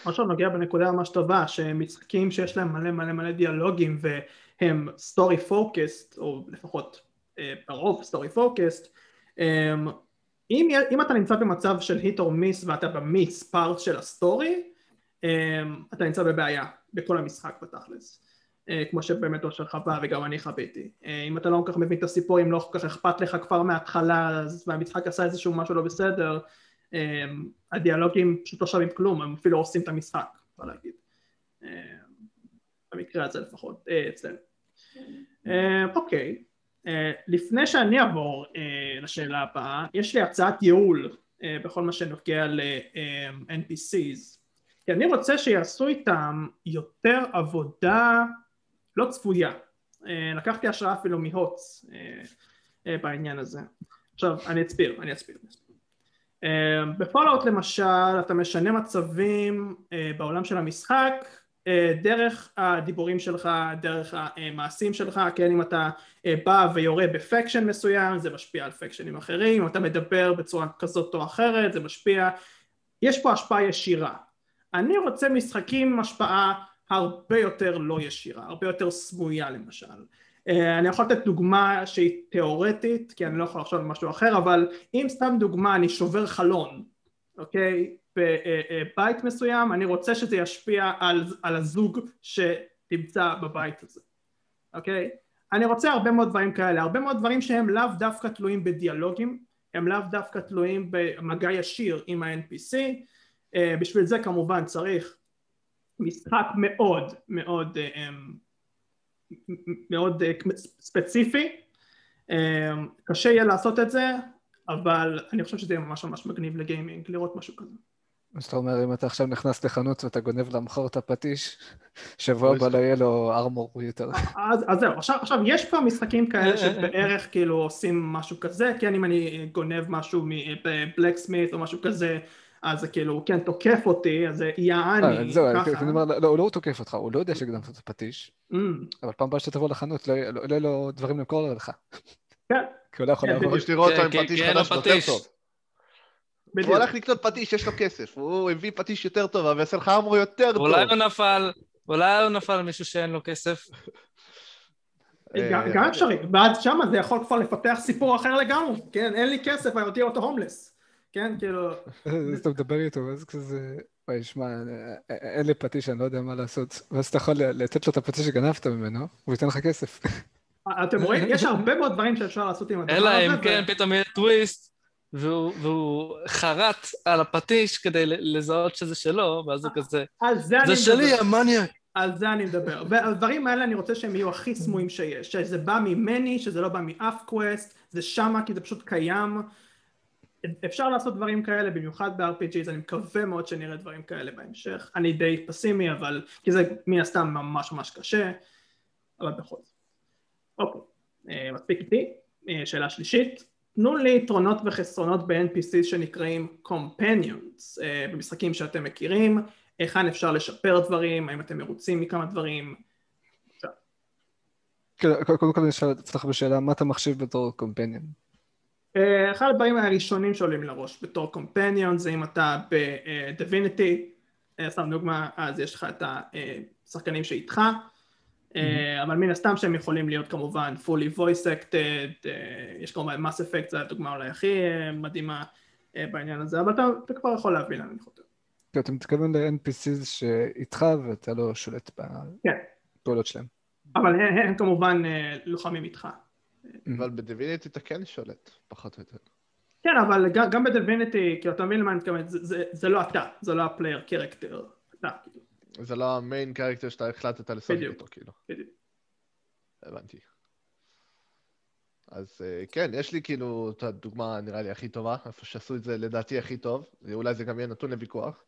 עכשיו נוגע בנקודה ממש טובה, שמשחקים שיש להם מלא מלא מלא דיאלוגים והם story focused, או לפחות אה, הרוב story focused, אם, אם אתה נמצא במצב של hit or miss ואתה ב-miss part של ה-story, אה, אתה נמצא בבעיה בכל המשחק בתכלס. אה, כמו שבאמת אושר חווה וגם אני חוויתי. אה, אם אתה לא כל כך מבין את הסיפור, אם לא כל כך אכפת לך כבר מההתחלה, אז והמשחק עשה איזשהו משהו לא בסדר, הדיאלוגים פשוט לא שווים כלום, הם אפילו הורסים את המשחק, אפשר להגיד. אה, במקרה הזה לפחות, אה, אצלנו. אה, אוקיי, אה, לפני שאני אעבור לשאלה הבאה, יש לי הצעת ייעול בכל מה שנוגע ל-NPCs. כי אני רוצה שיעשו איתם יותר עבודה לא צפויה. לקחתי השראה אפילו אה, בעניין הזה. עכשיו, אני אסביר, אני אסביר. ב-Fallout למשל, אתה משנה מצבים בעולם של המשחק דרך הדיבורים שלך, דרך המעשים שלך, כן, אם אתה בא ויורה ב-faction מסוים, זה משפיע על faction־ים אחרים, אם אתה מדבר בצורה כזאת או אחרת, זה משפיע, יש פה השפעה ישירה. אני רוצה משחקים עם השפעה הרבה יותר לא ישירה, הרבה יותר סמויה למשל. אה, אני יכול לתת דוגמה שהיא תיאורטית, כי אני לא יכול לחשוב על משהו אחר, אבל אם סתם דוגמה אני שובר חלון, אוקיי, בבית אה, אה, מסוים, אני רוצה שזה ישפיע על, על הזוג שתמצא בבית הזה, אוקיי? אני רוצה הרבה מאוד דברים כאלה, הרבה מאוד דברים שהם לאו דווקא תלויים בדיאלוגים, הם לאו דווקא תלויים במגע ישיר עם ה-NPC, בשביל זה כמובן צריך משחק מאוד מאוד אה, מאוד אה, ספציפי. אה, קשה יהיה לעשות את זה אבל אני חושב שזה יהיה ממש ממש מגניב לגיימינג לראות משהו כזה.
מה שאתה אומר, אם אתה עכשיו נכנס לחנות ואתה גונב למכור את הפטיש, שבוע הבא לא יהיה לו ארמור יותר.
אז, אז זהו, עכשיו, עכשיו יש פה משחקים כאלה שבערך כאילו עושים משהו כזה, כן אם אני גונב משהו מבלקסמית או משהו כזה, אז זה כאילו, כן, תוקף אותי, אז זה יעני,
אה, זהו, אני אומר, לא, הוא לא תוקף אותך, הוא לא יודע שגנבת את הפטיש, mm. אבל פעם הבאה שתבוא לחנות, לא יהיה לא, לו דברים למכור לך.
כן.
כי הוא לא יכול כן, לעבור.
יש לראות אותו עם פטיש חדש יותר טוב. הוא הולך לקנות פטיש, יש לו כסף, הוא הביא פטיש יותר טוב, אבל יעשה לך אמור יותר טוב.
אולי הוא נפל, אולי הוא נפל מישהו שאין לו כסף.
גם אה, אפשרי, ואז שמה זה יכול כבר לפתח סיפור אחר לגמרי, כן, אין לי כסף, אני אותי אותו הומלס. כן, כאילו...
אז אתה מדבר איתו, ואז כזה... וואי, שמע, אין לי פטיש, אני לא יודע מה לעשות. ואז אתה יכול לתת לו את הפטיש שגנבת ממנו, הוא ייתן לך כסף.
אתם רואים? יש הרבה מאוד דברים שאפשר לעשות עם הדבר הזה.
אלא אם כן פתאום יהיה טוויסט, והוא חרט על הפטיש כדי לזהות שזה שלו, ואז הוא כזה... זה שלי, המניאק.
על זה אני מדבר. והדברים האלה אני רוצה שהם יהיו הכי סמויים שיש. שזה בא ממני, שזה לא בא מאף quest, זה שמה כי זה פשוט קיים. אפשר לעשות דברים כאלה במיוחד ב-RPGs, אני מקווה מאוד שנראה דברים כאלה בהמשך, אני די פסימי אבל, כי זה מן הסתם ממש ממש קשה, אבל בכל זאת. אוקיי, אה, מספיק איתי, אה, שאלה שלישית, תנו לי יתרונות וחסרונות ב-NPC שנקראים Companions, אה, במשחקים שאתם מכירים, היכן אפשר לשפר דברים, האם אתם מרוצים מכמה דברים,
כן, קודם כל אני אצלך בשאלה, מה אתה מחשיב בתור קומפניון?
אה, אחד הדברים הראשונים שעולים לראש בתור קומפניון זה אם אתה בדיביניטי, אה, סתם דוגמה, אז יש לך את השחקנים שאיתך, mm-hmm. אבל מן הסתם שהם יכולים להיות כמובן fully voice acted, יש כמובן mass effect, זו הדוגמה אולי הכי מדהימה בעניין הזה, אבל אתה, אתה כבר יכול להבין לאן אני חותר.
כן, אתה מתכוון ל-NPCs שאיתך ואתה לא שולט
כן.
בפעולות שלהם.
אבל הם, הם כמובן לוחמים איתך.
אבל ב-Divinity אתה כן שולט, פחות או יותר.
כן, אבל גם ב-Divinity, כאילו, אתה מבין למה אני מתכוון, זה לא אתה, זה לא ה-player character, אתה, כאילו.
זה לא ה-main character שאתה החלטת לשחק איתו, כאילו.
בדיוק.
הבנתי. אז אה, כן, יש לי כאילו את הדוגמה נראה לי הכי טובה, איפה שעשו את זה לדעתי הכי טוב, אולי זה גם יהיה נתון לוויכוח,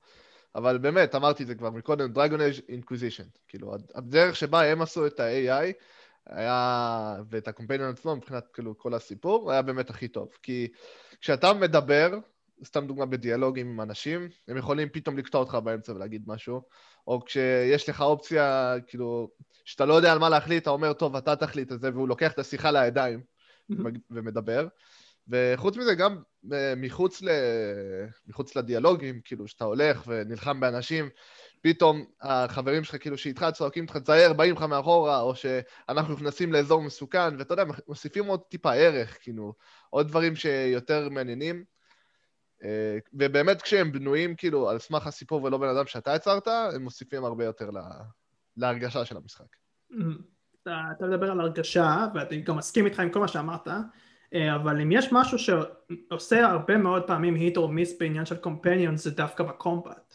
אבל באמת, אמרתי את זה כבר מקודם, Dragon Age Inquisition, כאילו, הדרך שבה הם עשו את ה-AI, היה, ואת הקומפיינון עצמו מבחינת כאילו כל הסיפור, היה באמת הכי טוב. כי כשאתה מדבר, סתם דוגמה בדיאלוג עם אנשים, הם יכולים פתאום לקטוע אותך באמצע ולהגיד משהו, או כשיש לך אופציה, כאילו, שאתה לא יודע על מה להחליט, אתה אומר, טוב, אתה תחליט את זה, והוא לוקח את השיחה לידיים ומדבר. וחוץ מזה, גם אה, מחוץ, ל... מחוץ לדיאלוגים, כאילו, שאתה הולך ונלחם באנשים, פתאום החברים שלך, כאילו, שאיתך צועקים לך, תצייר, באים לך מאחורה, או שאנחנו נכנסים לאזור מסוכן, ואתה יודע, מוסיפים עוד טיפה ערך, כאילו, עוד דברים שיותר מעניינים. אה, ובאמת כשהם בנויים, כאילו, על סמך הסיפור ולא בן אדם שאתה יצרת, הם מוסיפים הרבה יותר לה... להרגשה של המשחק.
אתה, אתה מדבר על הרגשה, ואני גם מסכים איתך עם כל מה שאמרת, אה, אבל אם יש משהו שעושה הרבה מאוד פעמים hit or miss בעניין של companion זה דווקא ב-combat.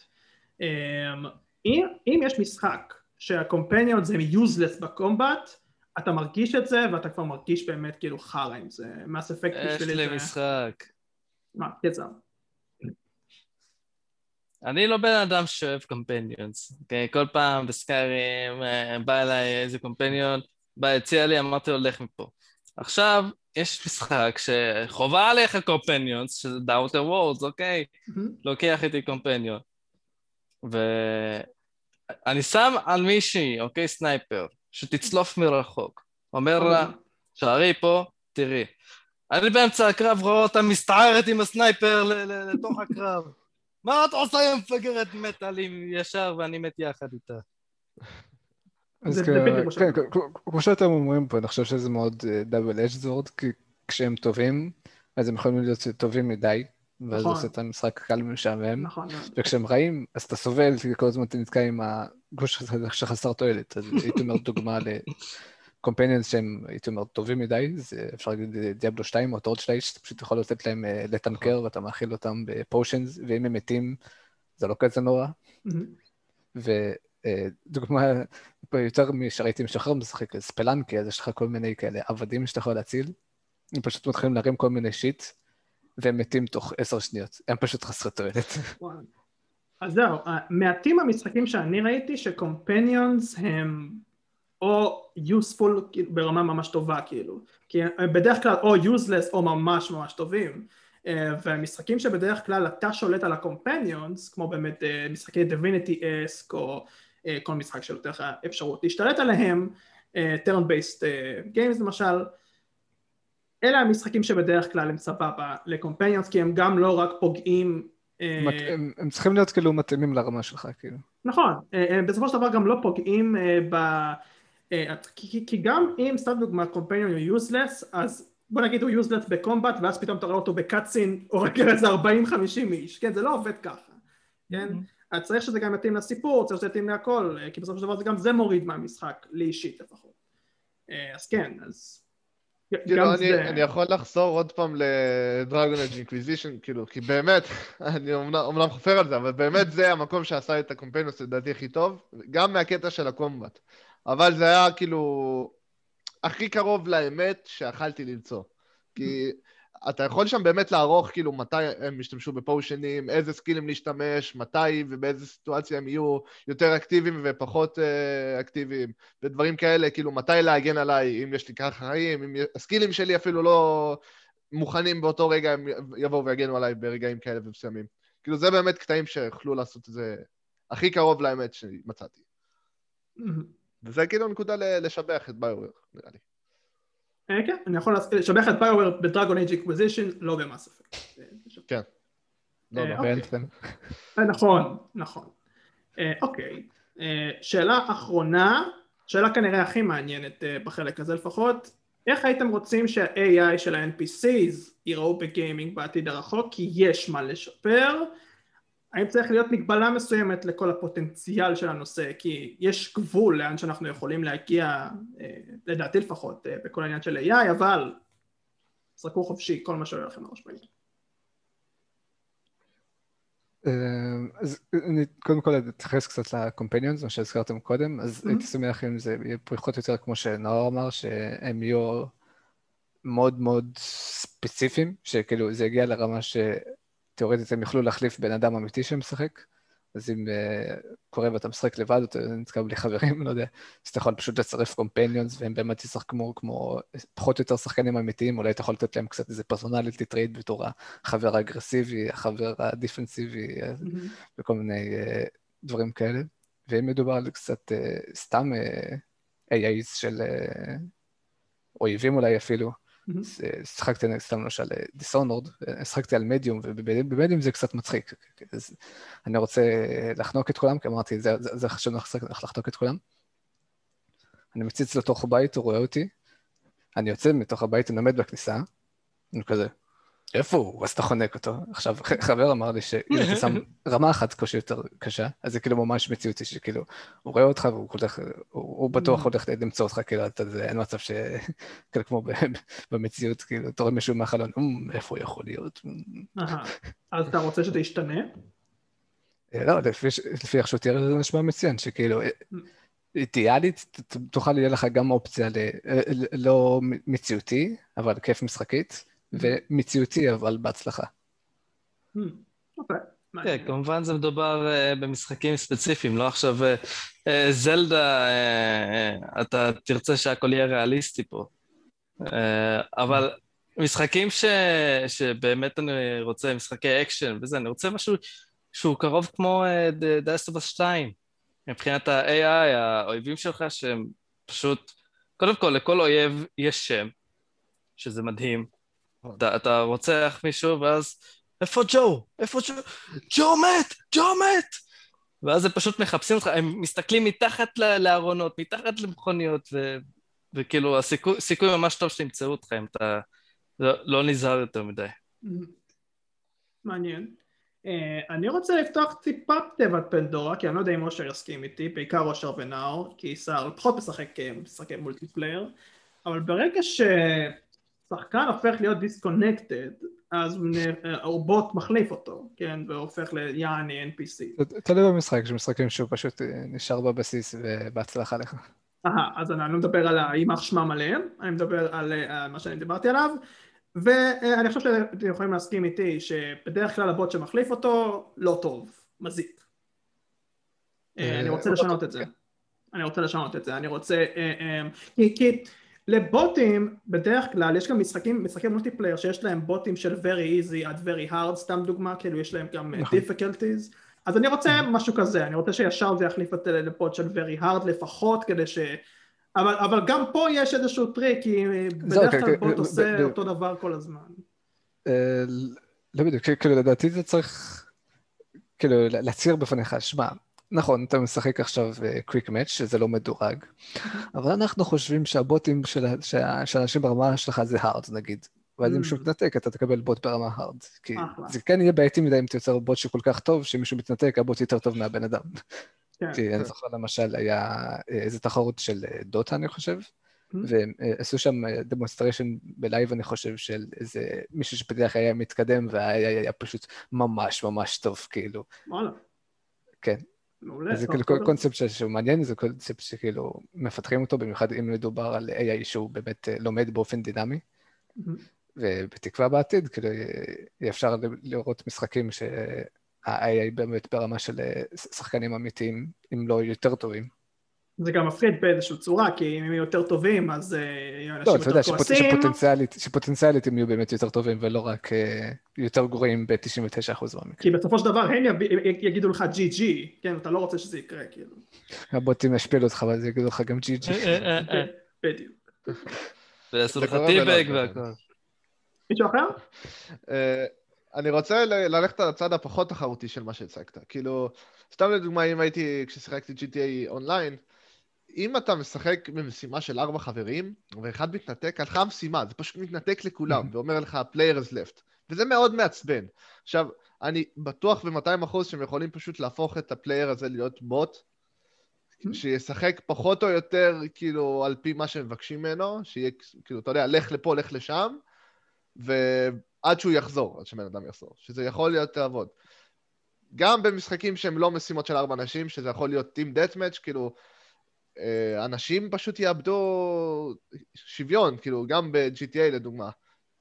אמ, אם, אם יש משחק שה-companion זה useless ב-combat, אתה מרגיש את זה ואתה כבר מרגיש באמת כאילו חרא עם זה, Mass Effect
בשבילי זה... יש לי משחק.
מה, קצר.
אני לא בן אדם שאוהב companions, אוקיי? כל פעם בסקיירים אה, בא אליי איזה companion, בא הציע לי, אמרתי לו, לך מפה. עכשיו, יש משחק שחובה עליך companions, שזה The Outer Worlds, אוקיי? לוקח איתי companion. ואני שם על מישהי, אוקיי, sniper, שתצלוף מרחוק. אומר לה, שערי פה, תראי. אני באמצע הקרב רואה אותה מסתערת עם ה-sniper לתוך הקרב. מה את עושה אם מפגרת מטאלים ישר ואני מת יחד איתה?
אז כן, כמו שאתם אומרים פה, אני חושב שזה מאוד double-edged sword, כי כשהם טובים, אז הם יכולים להיות טובים מדי, ואז נכון. עושה את המשחק קל ומשעמם, נכון, נכון. וכשהם רעים, אז אתה סובל, כי כל הזמן אתה נתקע עם הגוש שחסר תועלת, אז הייתי אומר דוגמה companions שהם, הייתי אומר, טובים מדי, זה אפשר להגיד Diablo 2 או טורד 2, שאתה פשוט יכול לתת להם אה, לטנק ואתה מאכיל אותם בפושנס, ואם הם מתים, זה לא כזה נורא. ודוגמה, אה, יותר משראיתי משחרר משחק ספלנקי, אז יש לך כל מיני כאלה עבדים שאתה יכול להציל, הם פשוט מתחילים להרים כל מיני שיט, והם מתים תוך עשר שניות, הם פשוט חסרי תועלת.
אז זהו, מעטים המשחקים שאני ראיתי שקומפניונס הם או useful כאילו, ברמה ממש טובה כאילו, כי בדרך כלל או useless או ממש ממש טובים. אה, והמשחקים שבדרך כלל אתה שולט על הקומפניונס כמו באמת אה, משחקי divinity אסק או אה, כל משחק שנותן לך אפשרות להשתלט עליהם turn based games למשל אלה המשחקים שבדרך כלל הם סבבה לקומפניונס כי הם גם לא רק פוגעים
הם, הם צריכים להיות כאילו מתאימים לרמה שלך כאילו.
נכון, בסופו של דבר גם לא פוגעים ב... אה, כי, כי גם אם סתם דוגמא קומפיינר הוא יוזלס אז בוא נגיד הוא יוזלס בקומבט ואז פתאום אתה רואה אותו בקאצין או רק איזה 40-50 איש. כן זה לא עובד ככה כן? Mm-hmm. אז צריך שזה גם יתאים לסיפור צריך שזה יתאים להכל אה, כי בסופו של דבר זה גם זה מוריד מהמשחק לי אישית לפחות. אה, אז כן אז
כאילו, אני, זה... אני יכול לחזור עוד פעם ל-Dragon Age Inquisition, כאילו, כי באמת, אני אומנם חופר על זה, אבל באמת זה המקום שעשה את ה-companions לדעתי הכי טוב, גם מהקטע של ה-combat. אבל זה היה כאילו הכי קרוב לאמת שיכלתי למצוא. כי אתה יכול שם באמת לערוך כאילו מתי הם ישתמשו בפושנים, איזה סקילים להשתמש, מתי ובאיזה סיטואציה הם יהיו יותר אקטיביים ופחות uh, אקטיביים, ודברים כאלה, כאילו מתי להגן עליי, אם יש לי ככה חיים, אם הסקילים שלי אפילו לא מוכנים באותו רגע, הם יבואו ויגנו עליי ברגעים כאלה ומסוימים. כאילו זה באמת קטעים שיכלו לעשות את זה הכי קרוב לאמת שמצאתי. וזה כאילו נקודה לשבח את ביואר, נראה לי.
אה, כן, אני יכול לשבח את BioWare ב-Dragon Age Inquisition, לא במאס אפקט.
כן. לא,
לא. אוקיי. אה, נכון, נכון. אוקיי. שאלה אחרונה, שאלה כנראה הכי מעניינת בחלק הזה לפחות, איך הייתם רוצים שה-AI של ה-NPCs ייראו ב-gaming בעתיד הרחוק? כי יש מה לשפר. האם צריך להיות מגבלה מסוימת לכל הפוטנציאל של הנושא כי יש גבול לאן שאנחנו יכולים להגיע אה, לדעתי לפחות אה, בכל העניין של AI אבל זרקו חופשי כל מה שעולה לכם לראש בעניין.
אה, אז אני קודם כל אתייחס קצת לקומפניונס, מה שהזכרתם קודם, אז mm-hmm. הייתי שמח אם זה יהיה פריחות יותר כמו שנאור אמר, שהם יהיו מאוד מאוד ספציפיים, שכאילו זה יגיע לרמה ש... תיאורטית הם יוכלו להחליף בן אדם אמיתי שמשחק, אז אם uh, קורה ואתה משחק לבד, אתה נתקע בלי חברים, לא יודע, אז אתה יכול פשוט לצרף companions, והם באמת ישחקו כמו פחות או יותר שחקנים אמיתיים, אולי אתה יכול לתת להם קצת איזה personality trait בתור החבר האגרסיבי, החבר הדיפנסיבי, mm-hmm. וכל מיני uh, דברים כאלה. ואם מדובר על קצת uh, סתם uh, AIs של uh, אויבים אולי אפילו, שיחקתי סתם למשל Dishonored, שחקתי על מדיום, וב-medium זה קצת מצחיק. אז אני רוצה לחנוק את כולם, כי אמרתי, זה, חשוב לחנוק את כולם. אני מציץ לתוך הבית, הוא רואה אותי, אני יוצא מתוך הבית, אני עומד בכניסה, אני כזה, איפה הוא? אז אתה חונק אותו. עכשיו, חבר אמר לי שאם אתה שם רמה אחת קושי יותר קשה, אז זה כאילו ממש מציאותי, שכאילו, הוא רואה אותך והוא הולך, הוא בטוח mm. הולך למצוא אותך, כאילו, אתה, זה, אין מצב ש... כאילו, כמו במציאות, כאילו, אתה רואה מישהו מהחלון, אמ, איפה הוא יכול להיות?
אז אתה רוצה שזה ישתנה?
אה, לא, לפי איך שהוא תיאר זה נשמע מצוין, שכאילו, אה, mm. אידיאלית, תוכל יהיה לך גם אופציה ללא מציאותי, אבל כיף משחקית. ומציאותי, אבל בהצלחה.
Hmm.
כן, כמובן זה מדובר uh, במשחקים ספציפיים, לא עכשיו זלדה, uh, uh, אתה תרצה שהכל יהיה ריאליסטי פה. אבל משחקים ש, שבאמת אני רוצה, משחקי אקשן וזה, אני רוצה משהו שהוא קרוב כמו Us 2, מבחינת ה-AI, האויבים שלך שהם פשוט, קודם כל לכל אויב יש שם, שזה מדהים. אתה, אתה רוצח מישהו ואז איפה ג'ו? איפה ג'ו? ג'ו מת! ג'ו מת! ואז הם פשוט מחפשים אותך, הם מסתכלים מתחת לארונות, מתחת למכוניות, ו... וכאילו הסיכוי סיכוי ממש טוב שתמצאו אותך אם אתה לא, לא נזהר יותר מדי.
מעניין. אה, אני רוצה לפתוח טיפה תיבת פנדורה, כי אני לא יודע אם אושר יסכים איתי, בעיקר אושר ונאור, כי שר פחות משחק משחקי multiplayer, אבל ברגע ששחקן הופך להיות disconnected, אז הרובוט מחליף אותו, כן, והופך ליעני NPC.
תלוי במשחק, יש משחקים שהוא פשוט אה, נשאר בבסיס ובהצלחה לך.
אהה, אז אני לא מדבר על יימח שמם עליהם, אני מדבר על uh, מה שאני דיברתי עליו, ואני חושב שאתם יכולים להסכים איתי שבדרך כלל הבוט שמחליף אותו לא טוב, מזיק. אה, אני רוצה לשנות את זה. אני רוצה לשנות את זה, אני רוצה... כי לבוטים בדרך כלל יש גם משחקים, משחקי מולטיפלייר שיש להם בוטים של very easy עד very hard, סתם דוגמה, כאילו יש להם גם
נכון.
difficulties, אז אני רוצה משהו כזה, אני רוצה שישר זה יחליף את לבוט של very hard לפחות כדי ש... אבל, אבל גם פה יש איזשהו טריק, כי בדרך
כן,
כלל
כן,
בוט
ב-
עושה
ב-
אותו דבר כל הזמן.
אה, לא בדיוק, כאילו לדעתי זה צריך, כאילו להצהיר בפניך, שמע, נכון, אתה משחק עכשיו quick match, שזה לא מדורג, אבל אנחנו חושבים שהבוטים של שה- של האנשים ברמה שלך זה hard נגיד, ואז אם
Mm.
מישהו מתנתק אתה תקבל בוט ברמה hard, כי
אחלה.
זה כן יהיה בעייתי מדי אם תייצר בוט שכל כך טוב, שמישהו מתנתק, הבוט יותר טוב מהבן אדם.
כן.
כי אני זוכר למשל היה אה, איזה תחרות של אה, דוטה אני חושב,
Mm.
ועשו שם demonstration ב live אני חושב של איזה מישהו שפתח AI מתקדם וה AI היה פשוט ממש ממש טוב כאילו,
וואלה,
כן.
מעולה.
זה כאילו קונספט שהוא מעניין, זה קונספט שכאילו מפתחים אותו, במיוחד אם מדובר על AI שהוא באמת אה, לומד באופן דינמי,
מהמם.
ובתקווה בעתיד כאילו יהיה יהיה אפשר לראות משחקים שה-AI באמת ברמה של אה, שחקנים אמיתיים, אם לא יותר טובים.
זה גם מפחיד באיזושהי צורה, כי אם הם יותר טובים אז אה, יהיו
לא,
אנשים
אתה יודע
יותר
שפוט-
כועסים.
שפוטנציאלית, שפוטנציאלית הם יהיו באמת יותר טובים ולא רק אה, יותר גרועים ב-99% מהמקרים.
כי בסופו של דבר הם יב- יגידו לך ג'י ג'י, כן, אתה לא רוצה שזה יקרה, כאילו.
הבוטים ישפילו אותך ואז יגידו לך גם ג'י ג'י.
אה, אה,
בדיוק.
ויעשו לך
teabag
והכל.
מישהו אחר?
אני רוצה ל- ללכת על הצד הפחות תחרותי של מה שהצגת. כאילו, סתם לדוגמה, אם הייתי, כששיחקתי GTA Online, אם אתה משחק במשימה של ארבע חברים, ואחד מתנתק, הלכה המשימה, זה פשוט מתנתק לכולם, ואומר לך, player is left. וזה מאוד מעצבן. עכשיו, אני בטוח ב-200% שהם יכולים פשוט להפוך את ה player הזה להיות בוט, שישחק פחות או יותר, כאילו, על פי מה שמבקשים ממנו, שיהיה, כאילו, אתה יודע, לך לפה, לך לשם, ועד שהוא יחזור, עד שבן אדם יחזור, שזה יכול להיות לעבוד. גם במשחקים שהם לא משימות של ארבע אנשים, שזה יכול להיות Team Deathmatch, כאילו, אנשים פשוט יאבדו שוויון, כאילו, גם ב-GTA לדוגמה.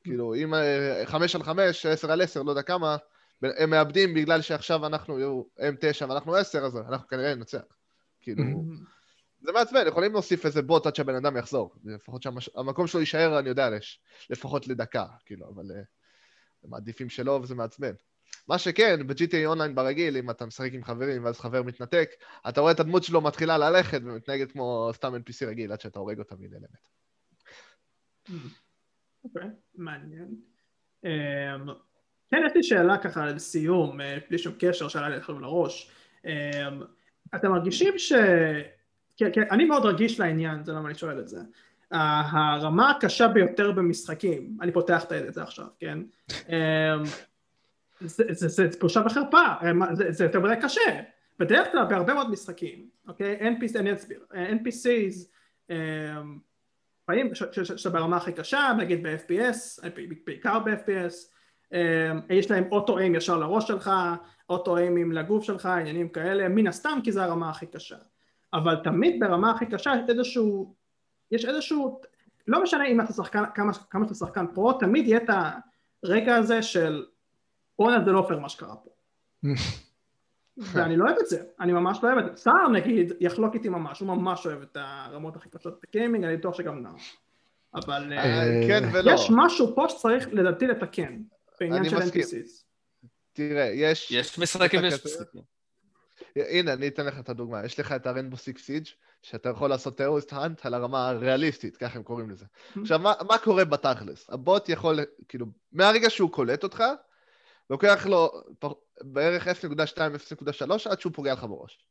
כאילו, אם אה, חמש על חמש, עשר על עשר, לא יודע כמה, הם מאבדים בגלל שעכשיו אנחנו, הם תשע ואנחנו עשר, אז אנחנו כנראה ננצח. כאילו, זה מעצבן, יכולים להוסיף איזה בוט עד שהבן אדם יחזור. לפחות שהמקום שלו יישאר, אני יודע, לש, לפחות לדקה, כאילו, אבל uh, הם מעדיפים שלא וזה מעצבן. מה שכן, ב-GTA אונליין ברגיל, אם אתה משחק עם חברים ואז חבר מתנתק, אתה רואה את הדמות שלו מתחילה ללכת ומתנהגת כמו סתם NPC רגיל עד שאתה הורג אותה מדי למת.
אוקיי, מעניין. אמ, כן, יש לי שאלה ככה לסיום, אה, בלי שום קשר, שאלה לי עכשיו לראש. אמ, אתם מרגישים ש... כן, כן, אני מאוד רגיש לעניין, זה למה אני שואל את זה. הרמה הקשה ביותר במשחקים, אני פותח את זה עכשיו, כן? זה, זה, זה, בושה וחרפה, אמ, זה, זה יותר מדי קשה. בדרך כלל בהרבה מאוד משחקים, אוקיי? NPC, אני אסביר, NPCs, לפעמים ש- ש- ש- שאתה ברמה הכי קשה, נגיד ב-FPS, בעיקר ב-FPS, יש להם אוטו איים ישר לראש שלך, אוטו איימים לגוף שלך, עניינים כאלה, מן הסתם כי זה הרמה הכי קשה. אבל תמיד ברמה הכי קשה יש איזשהו, יש איזשהו, לא משנה אם אתה שחקן, כמה, כמה אתה שחקן פרו, תמיד יהיה את הרגע הזה של בואנה זה לא פייר מה שקרה פה. ואני לא אוהב את זה, אני ממש לא אוהב את זה. סער נגיד יחלוק איתי ממש, הוא ממש אוהב את הרמות הכי קשות בגיימינג, אני בטוח שגם נאו. אבל אה,
אה, כן ולא.
יש משהו פה שצריך לדעתי לתקן, בעניין של. NPCs.
תראה, יש...
יש משחקים ויש? משחקים.
הנה, אני אתן לך את הדוגמה. יש לך את ה Rainbow Six Siege שאתה יכול לעשות terrorist hunt על הרמה הריאליסטית, ככה הם קוראים לזה. עכשיו, מה, מה קורה בתכלס? הבוט יכול, כאילו, מהרגע שהוא קולט אותך, לוקח לו בערך 0.2-0.3 עד שהוא פוגע לך בראש.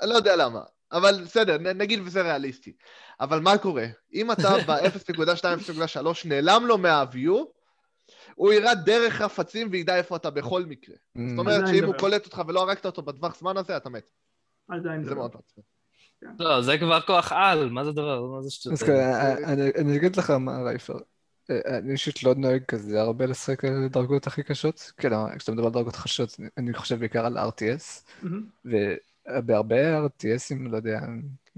אני לא יודע למה, אבל בסדר, נגיד וזה ריאליסטי. אבל מה קורה? אם אתה ב-0.2-0.3 נעלם לו מה-view, הוא ירד דרך חפצים וידע איפה אתה בכל מקרה. זאת אומרת שאם הוא. קולט אותך ולא הרגת אותו בטווח זמן הזה, אתה מת.
עדיין
זה
זה
מאוד מעצבן.
לא, זה כבר כוח על, מה זה דבר? מה זה שטות?
ככה, אני- אני אגיד לך מה, רייפר. אה, אני אישית לא נוהג כזה הרבה לשחק על דרגות הכי קשות. כאילו, כשאתה מדבר על דרגות קשות, אני חושב בעיקר על RTS.
מהמם.
ובהרבה RTSים, לא יודע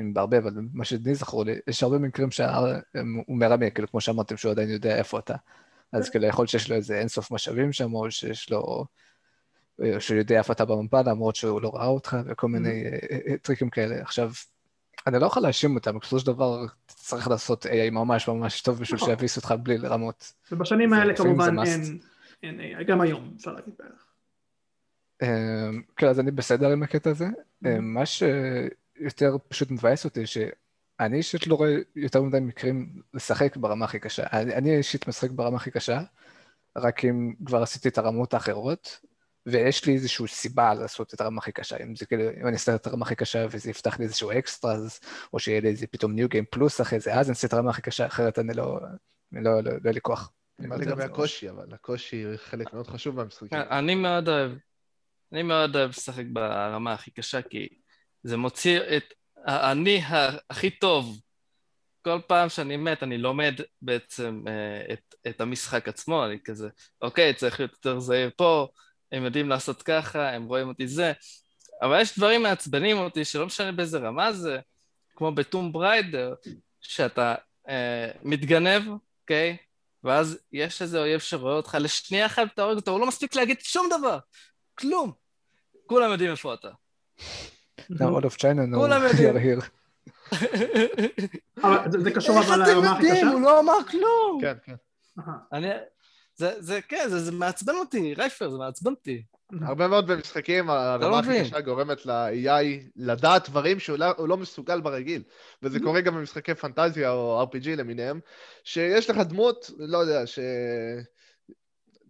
אם בהרבה, אבל מה שלי זכור לי, יש הרבה מקרים שהוא מרמה, כאילו, כמו שאמרתם, שהוא עדיין יודע איפה אתה. אז כאילו, יכול להיות שיש לו איזה אינסוף משאבים שם, או שיש לו... או שהוא יודע איפה אתה במפה, למרות שהוא לא ראה אותך, וכל מיני אה, אה, טריקים כאלה. עכשיו, אני לא יכול להאשים אותם, בסופו של דבר צריך לעשות AI ממש ממש טוב בשביל
נכון.
שיביס אותך בלי לרמות.
ובשנים האלה כמובן. אין, אין AI, גם היום אפשר להגיד בערך.
אמ, כן, אז אני בסדר עם הקטע הזה. אמ, מה שיותר פשוט מבאס אותי, שאני אישית לא רואה יותר מדי מקרים לשחק ברמה הכי קשה. אני אישית משחק ברמה הכי קשה, רק אם כבר עשיתי את הרמות האחרות, ויש לי איזושהי סיבה לעשות את הרמה הכי קשה. אם זה כאילו, אם אני אעשה את הרמה הכי קשה וזה יפתח לי איזשהו אקסטרה, אז- או שיהיה לי איזה פתאום ניו גיים פלוס אחרי זה, אז אני אעשה את הרמה הכי קשה, אחרת אני לא, אני לא, לא, לא יהיה לי כוח.
לגבי הקושי, אבל הקושי הוא חלק מאוד חשוב במשחקים.
אני מאוד אוהב, אני מאוד אוהב לשחק ברמה הכי קשה, כי זה מוציא את האני הכי טוב. כל פעם שאני מת, אני לומד בעצם אה, את, את המשחק עצמו, אני כזה, אוקיי, צריך להיות יותר זהיר פה, הם יודעים לעשות ככה, הם רואים אותי זה, אבל יש דברים מעצבנים אותי, שלא משנה באיזה רמה זה, כמו בטום בריידר, שאתה אה, מתגנב, אוקיי? ואז יש איזה אויב שרואה אותך, לשנייה אחת אתה הורג אותו, הוא לא מספיק להגיד שום דבר, כלום. כולם יודעים איפה אתה.
Now all of China know
כולם
we
יודעים.
are here.
אבל זה- קשור
איך
אבל
אתם
לרמה הכי קשה?
יודעים? הוא לא אמר כלום.
כן, כן.
אני... זה, זה, כן, זה, זה מעצבן אותי, רייפר, זה מעצבן אותי.
הרבה מאוד במשחקים,
לא
הרמה הכי. קשה גורמת ל-AI לדעת דברים שהוא לא- לא מסוגל ברגיל. וזה
Mm-hmm.
קורה גם במשחקי פנטזיה או RPG למיניהם, שיש לך דמות, לא יודע, ש...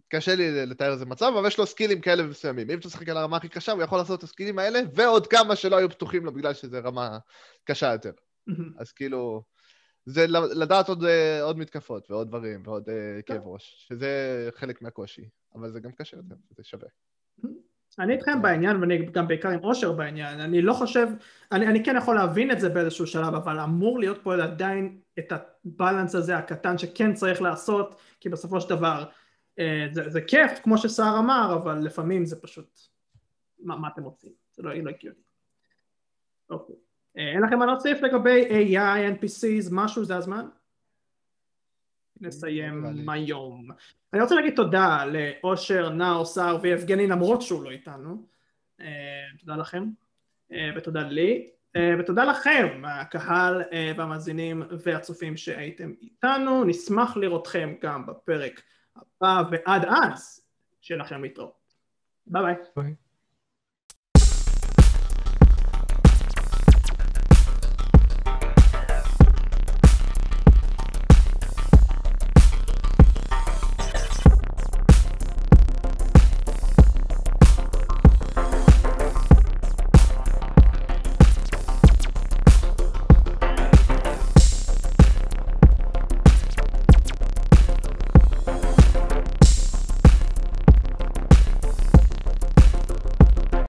קשה לי לתאר איזה מצב, אבל יש לו סקילים כאלה מסוימים. אם אתה משחק על הרמה הכי קשה, הוא יכול לעשות את הסקילים האלה, ועוד כמה שלא היו פתוחים לו בגלל שזו רמה קשה יותר.
מהמם.
אז כאילו, זה לדעת עוד, אה, עוד מתקפות ועוד דברים ועוד אה, כאב ראש, שזה חלק מהקושי, אבל זה גם קשה יותר, זה שווה.
אני איתכם בעניין ואני גם בעיקר עם אושר בעניין, אני לא חושב, אני, אני כן יכול להבין את זה באיזשהו שלב, אבל אמור להיות פה עדיין את הבלנס הזה הקטן שכן צריך לעשות, כי בסופו של דבר אה, זה, זה כיף, כמו שסער אמר, אבל לפעמים זה פשוט, מה, מה אתם רוצים? זה לא לא הגיוני. אוקיי. אה, אין לכם מה להוסיף לגבי AI, NPCs, משהו, זה הזמן? נסיים. היום. אני רוצה להגיד תודה לאושר, נאור, סער ויבגני למרות שהוא לא איתנו. אה, תודה לכם, אה, ותודה לי, ותודה לכם, הקהל והמאזינים והצופים שהייתם איתנו. נשמח לראותכם גם בפרק הבא, ועד אז, שיהיה לכם להתראות. ביי ביי.
ביי.